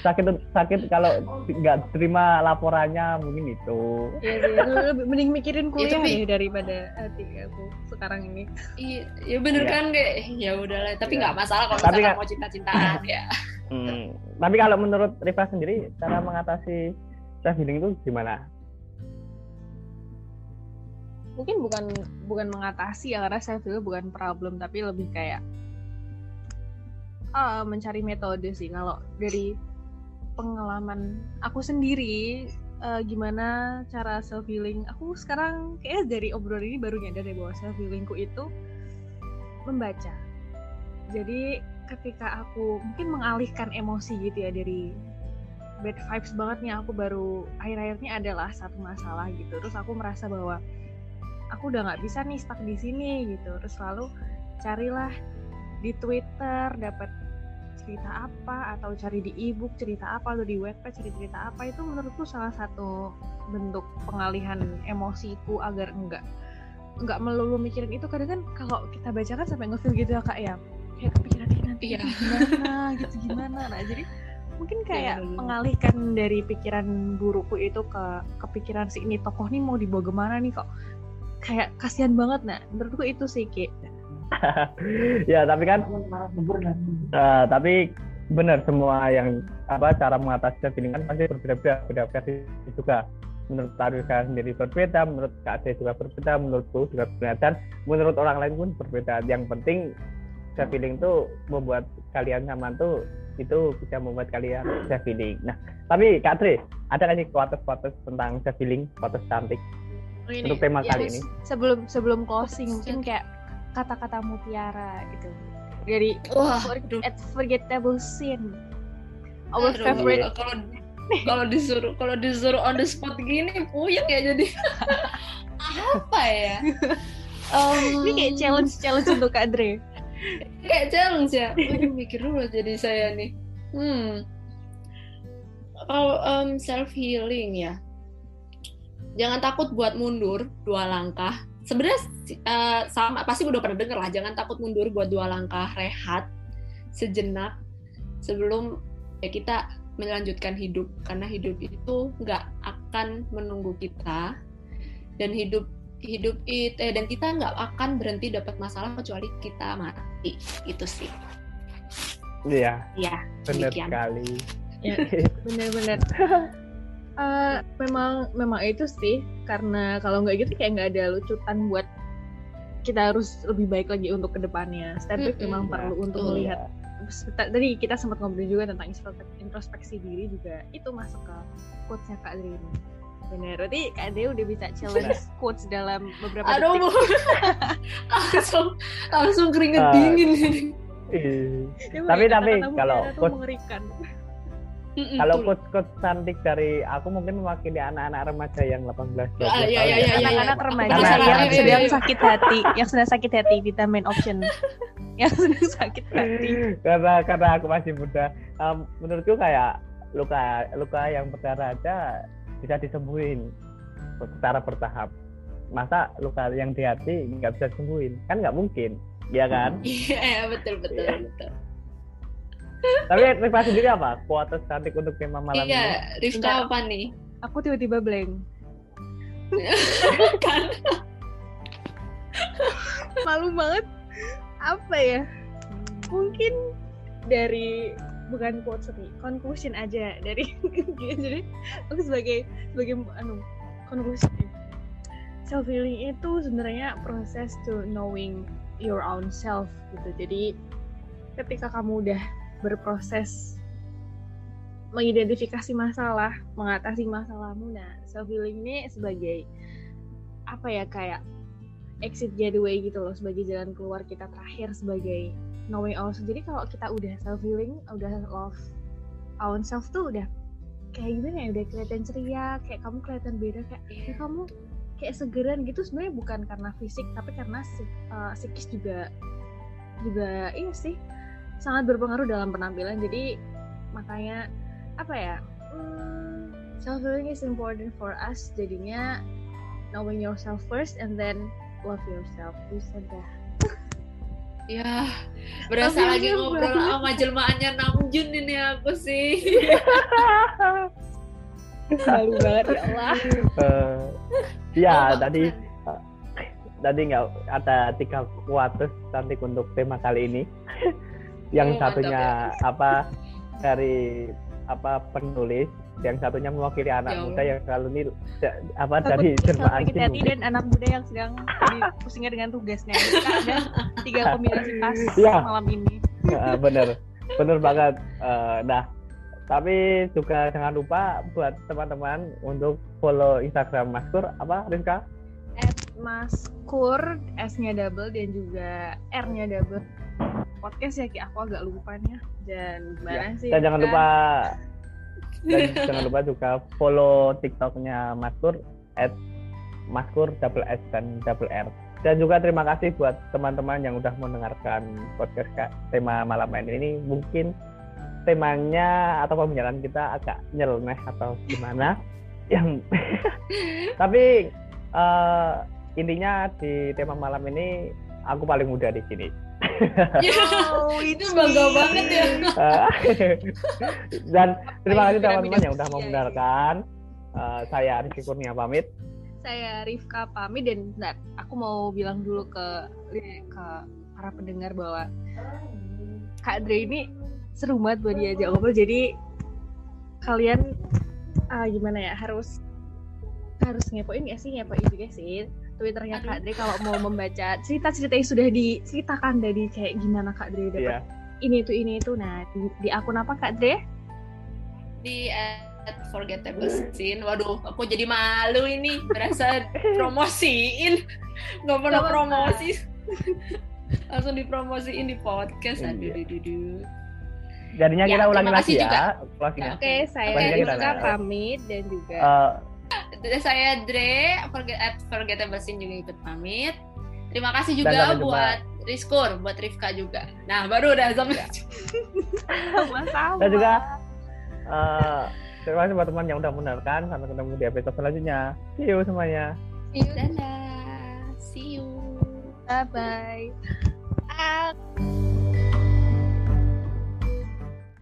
A: Sakit sakit kalau nggak terima laporannya mungkin itu.
B: Iya lu lebih mending mikirin kuliah
C: tapi-
B: deh daripada hati aku sekarang ini.
C: iya ya bener
B: Iya.
C: kan kayak ya udahlah tapi
A: Iya.
C: nggak masalah kalau
A: Tapi
C: misalkan
A: kan-
C: mau cinta-cintaan ya
A: Hmm. Tapi kalau menurut Riva sendiri cara mengatasi self healing itu gimana?
B: Mungkin bukan bukan mengatasi ya karena saya feel bukan problem tapi lebih kayak ah, mencari metode sih kalau dari pengalaman aku sendiri eh, gimana cara self healing aku sekarang kayak dari obrolan ini baru nyadar deh bahwa self healingku itu membaca. Jadi ketika aku mungkin mengalihkan emosi gitu ya dari bad vibes banget nih aku baru akhir-akhir ini adalah satu masalah gitu. Terus aku merasa bahwa aku udah nggak bisa nih stuck di sini gitu. Terus lalu carilah di Twitter dapat cerita apa atau cari di ebook cerita apa atau di webpad cari cerita apa itu menurutku salah satu bentuk pengalihan emosiku agar enggak nggak melulu mikirin itu. Kadang kan kalau kita baca kan sampai ngefeel gitu ya kak ya. Kayak kepikiran "Ih, nanti
C: Iya.
B: itu gimana gitu gimana. Nah jadi mungkin kayak
C: bener-bener.
B: mengalihkan dari pikiran burukku itu ke kepikiran si ini tokoh nih mau dibawa ke mana nih kok. Kayak kasihan banget. Nah menurutku itu sih Ki
A: ya tapi kan eh, tapi benar semua yang apa cara mengatasi self healing kan pasti berbeda-beda beda versi juga. Menurut Tarika sendiri berbeda menurut Kak Ade juga berbeda menurutku juga berbeda dan menurut orang lain pun berbeda. Yang penting self healing tuh membuat kalian nyaman tuh itu bisa membuat kalian self healing nah tapi Kak Dre ada nggak sih quotes-quotes tentang self healing quotes cantik
B: Oh,
A: untuk tema
B: ya,
A: kali ini?
B: sebelum sebelum closing mungkin kayak kata-kata mutiara gitu. Dari
C: Wah,
B: Forget-
C: aduh.
B: Unforgettable Scene our
C: Aduh,
B: favorite
C: kalau kalau disuruh kalau disuruh on the spot gini puyeng ya jadi. Apa ya? Em,
B: ini kayak challenge challenge untuk Kak Dre.
C: Kayak challenge ya? Waduh, mikir dulu jadi saya nih. Hmm. Kalau self healing ya. Jangan takut buat mundur dua langkah sebenarnya eh, sama pasti udah pernah denger lah jangan takut mundur buat dua langkah rehat sejenak sebelum ya kita melanjutkan hidup. Karena hidup itu nggak akan menunggu kita. Dan hidup hidup itu eh, dan kita nggak akan berhenti dapat masalah kecuali kita mati. Itu sih.
A: Iya.
C: Ya
A: benar sekali.
B: Bener-bener Eh, memang memang itu sih karena kalau nggak gitu kayak nggak ada lucutan buat kita harus lebih baik lagi untuk ke depannya. Step back
C: Mm-mm.
B: memang perlu untuk
C: betul.
B: melihat. Tadi kita sempat ngobrol juga tentang introspek- introspeksi diri juga itu masuk ke quotes-nya Kak Adri ini. Bener, berarti Kak Adri udah bisa challenge quotes dalam beberapa
C: aduh
B: detik.
C: langsung langsung keringet
A: Ah.
C: dingin
A: Ih.
B: Dia
A: Tapi- tapi kalau quotes-
B: mengerikan.
C: Mm-mm,
A: Kalau
C: betul.
A: coach-coach cantik dari aku mungkin mewakili anak-anak remaja yang 18 12
C: Ah, iya,
A: tahun.
C: iya, iya, iya.
B: anak-anak
C: Aku
B: remaja
A: penasaran.
B: yang
A: Iya, iya,
B: sedang
C: iya.
B: sakit hati, yang sedang sakit hati di main option, yang sedang sakit hati.
A: karena karena aku masih muda. Em, menurutku kayak luka luka yang berdarah aja bisa disembuhin secara bertahap. Masa luka yang di hati nggak bisa disembuhin? Kan nggak mungkin, ya kan?
C: iya betul betul
A: Iya.
C: betul
A: Tapi Rifka sendiri apa? Kuotas cantik untuk tema malam ini?
C: iya Rifka apa nih
B: Aku tiba-tiba blank.
C: kan
B: Malu banget. Apa ya? Mungkin dari bukan quotes nih, conclusion aja dari jadi aku sebagai sebagai anu conclusion self healing itu sebenarnya proses to knowing your own self gitu. Jadi ketika kamu udah berproses mengidentifikasi masalah, mengatasi masalahmu, nah self healing ini sebagai apa ya kayak exit gateway gitu loh sebagai jalan keluar kita terakhir sebagai knowing ourselves. Jadi kalau kita udah self healing, udah love our self tuh udah kayak gimana ya, udah kelihatan ceria, kayak kamu kelihatan beda kayak ya kamu kayak segeran gitu. Sebenarnya bukan karena fisik tapi karena eh, psikis juga juga iya sih sangat berpengaruh dalam penampilan. Jadi makanya apa ya self healing is important for us. Jadinya knowing yourself first and then love yourself. Bisa dah.
C: Ya berasa
B: Tapi
C: lagi ngobrol
B: berat.
C: sama jelmaannya Namjoon ini aku sih?
B: Malu banget ya Allah.
A: Eh, ya
C: Oh,
A: tadi tadi nggak ada tiga kuotas cantik untuk tema kali ini. Yang
C: Oh, mantap
A: satunya apa dari apa penulis, yang satunya mewakili anak
C: Ya
A: muda yang selalu nih apa
B: Takut
A: dari
B: sakit hati dan anak muda yang sedang pusingnya dengan tugasnya. Kita ada tiga kombinasi pas
A: Iya.
B: malam ini.
A: Nah, bener. Bener banget. Eh, nah tapi juga jangan lupa buat teman-teman untuk follow Instagram Maskur apa Rizka?
B: At maskur s-nya double dan juga r-nya double. Podcast ya Ki. Aku agak lupa nih dan gimana sih
A: dan jangan lupa dan jangan lupa juga follow TikToknya Maskur at Maskur double S dan double R. Dan juga terima kasih buat teman-teman yang udah mendengarkan podcast Kak, tema malam ini mungkin temanya atau pembicaraan kita agak nyeleneh atau gimana. Yang tapi eh, intinya di tema malam ini aku paling muda di sini.
C: oh, itu bangga banget ya.
A: Dan terima kasih teman-teman yang udah mau mendengarkan. Uh, saya Rizky Kurnia pamit.
B: Saya Rifka pamit dan nah, aku mau bilang dulu ke ke para pendengar bahwa Kak Dre ini seru banget buat diajak ngobrol. Jadi kalian uh, gimana ya harus harus ngepoin ya sih ngepoin juga sih Twitternya Kak Dre kalau mau membaca cerita-cerita yang sudah diceritakan dari kayak gimana Kak Dre dapat yeah. ini itu ini itu. Nah di, di akun apa Kak Dre?
C: Di at forgettable scene. Waduh, aku jadi malu ini berasa promosiin. Nggak pernah promosi. Langsung dipromosiin di podcast. Aduh, iya. aduh, aduh.
A: Jadinya ya, kita ulangi lagi ya.
B: Oke, okay, saya Rizka pamit dan juga uh,
C: saya Dre, forget at Forgettable Scene juga ikut pamit. Terima kasih juga buat Rizkur, buat Rifka juga. Nah, baru udah sampai. Ya.
A: Sama-sama. Dan juga uh, terima kasih buat teman yang udah mendengarkan. Sampai ketemu di episode selanjutnya. See you semuanya.
C: See you. Dadah. See you.
B: Bye-bye.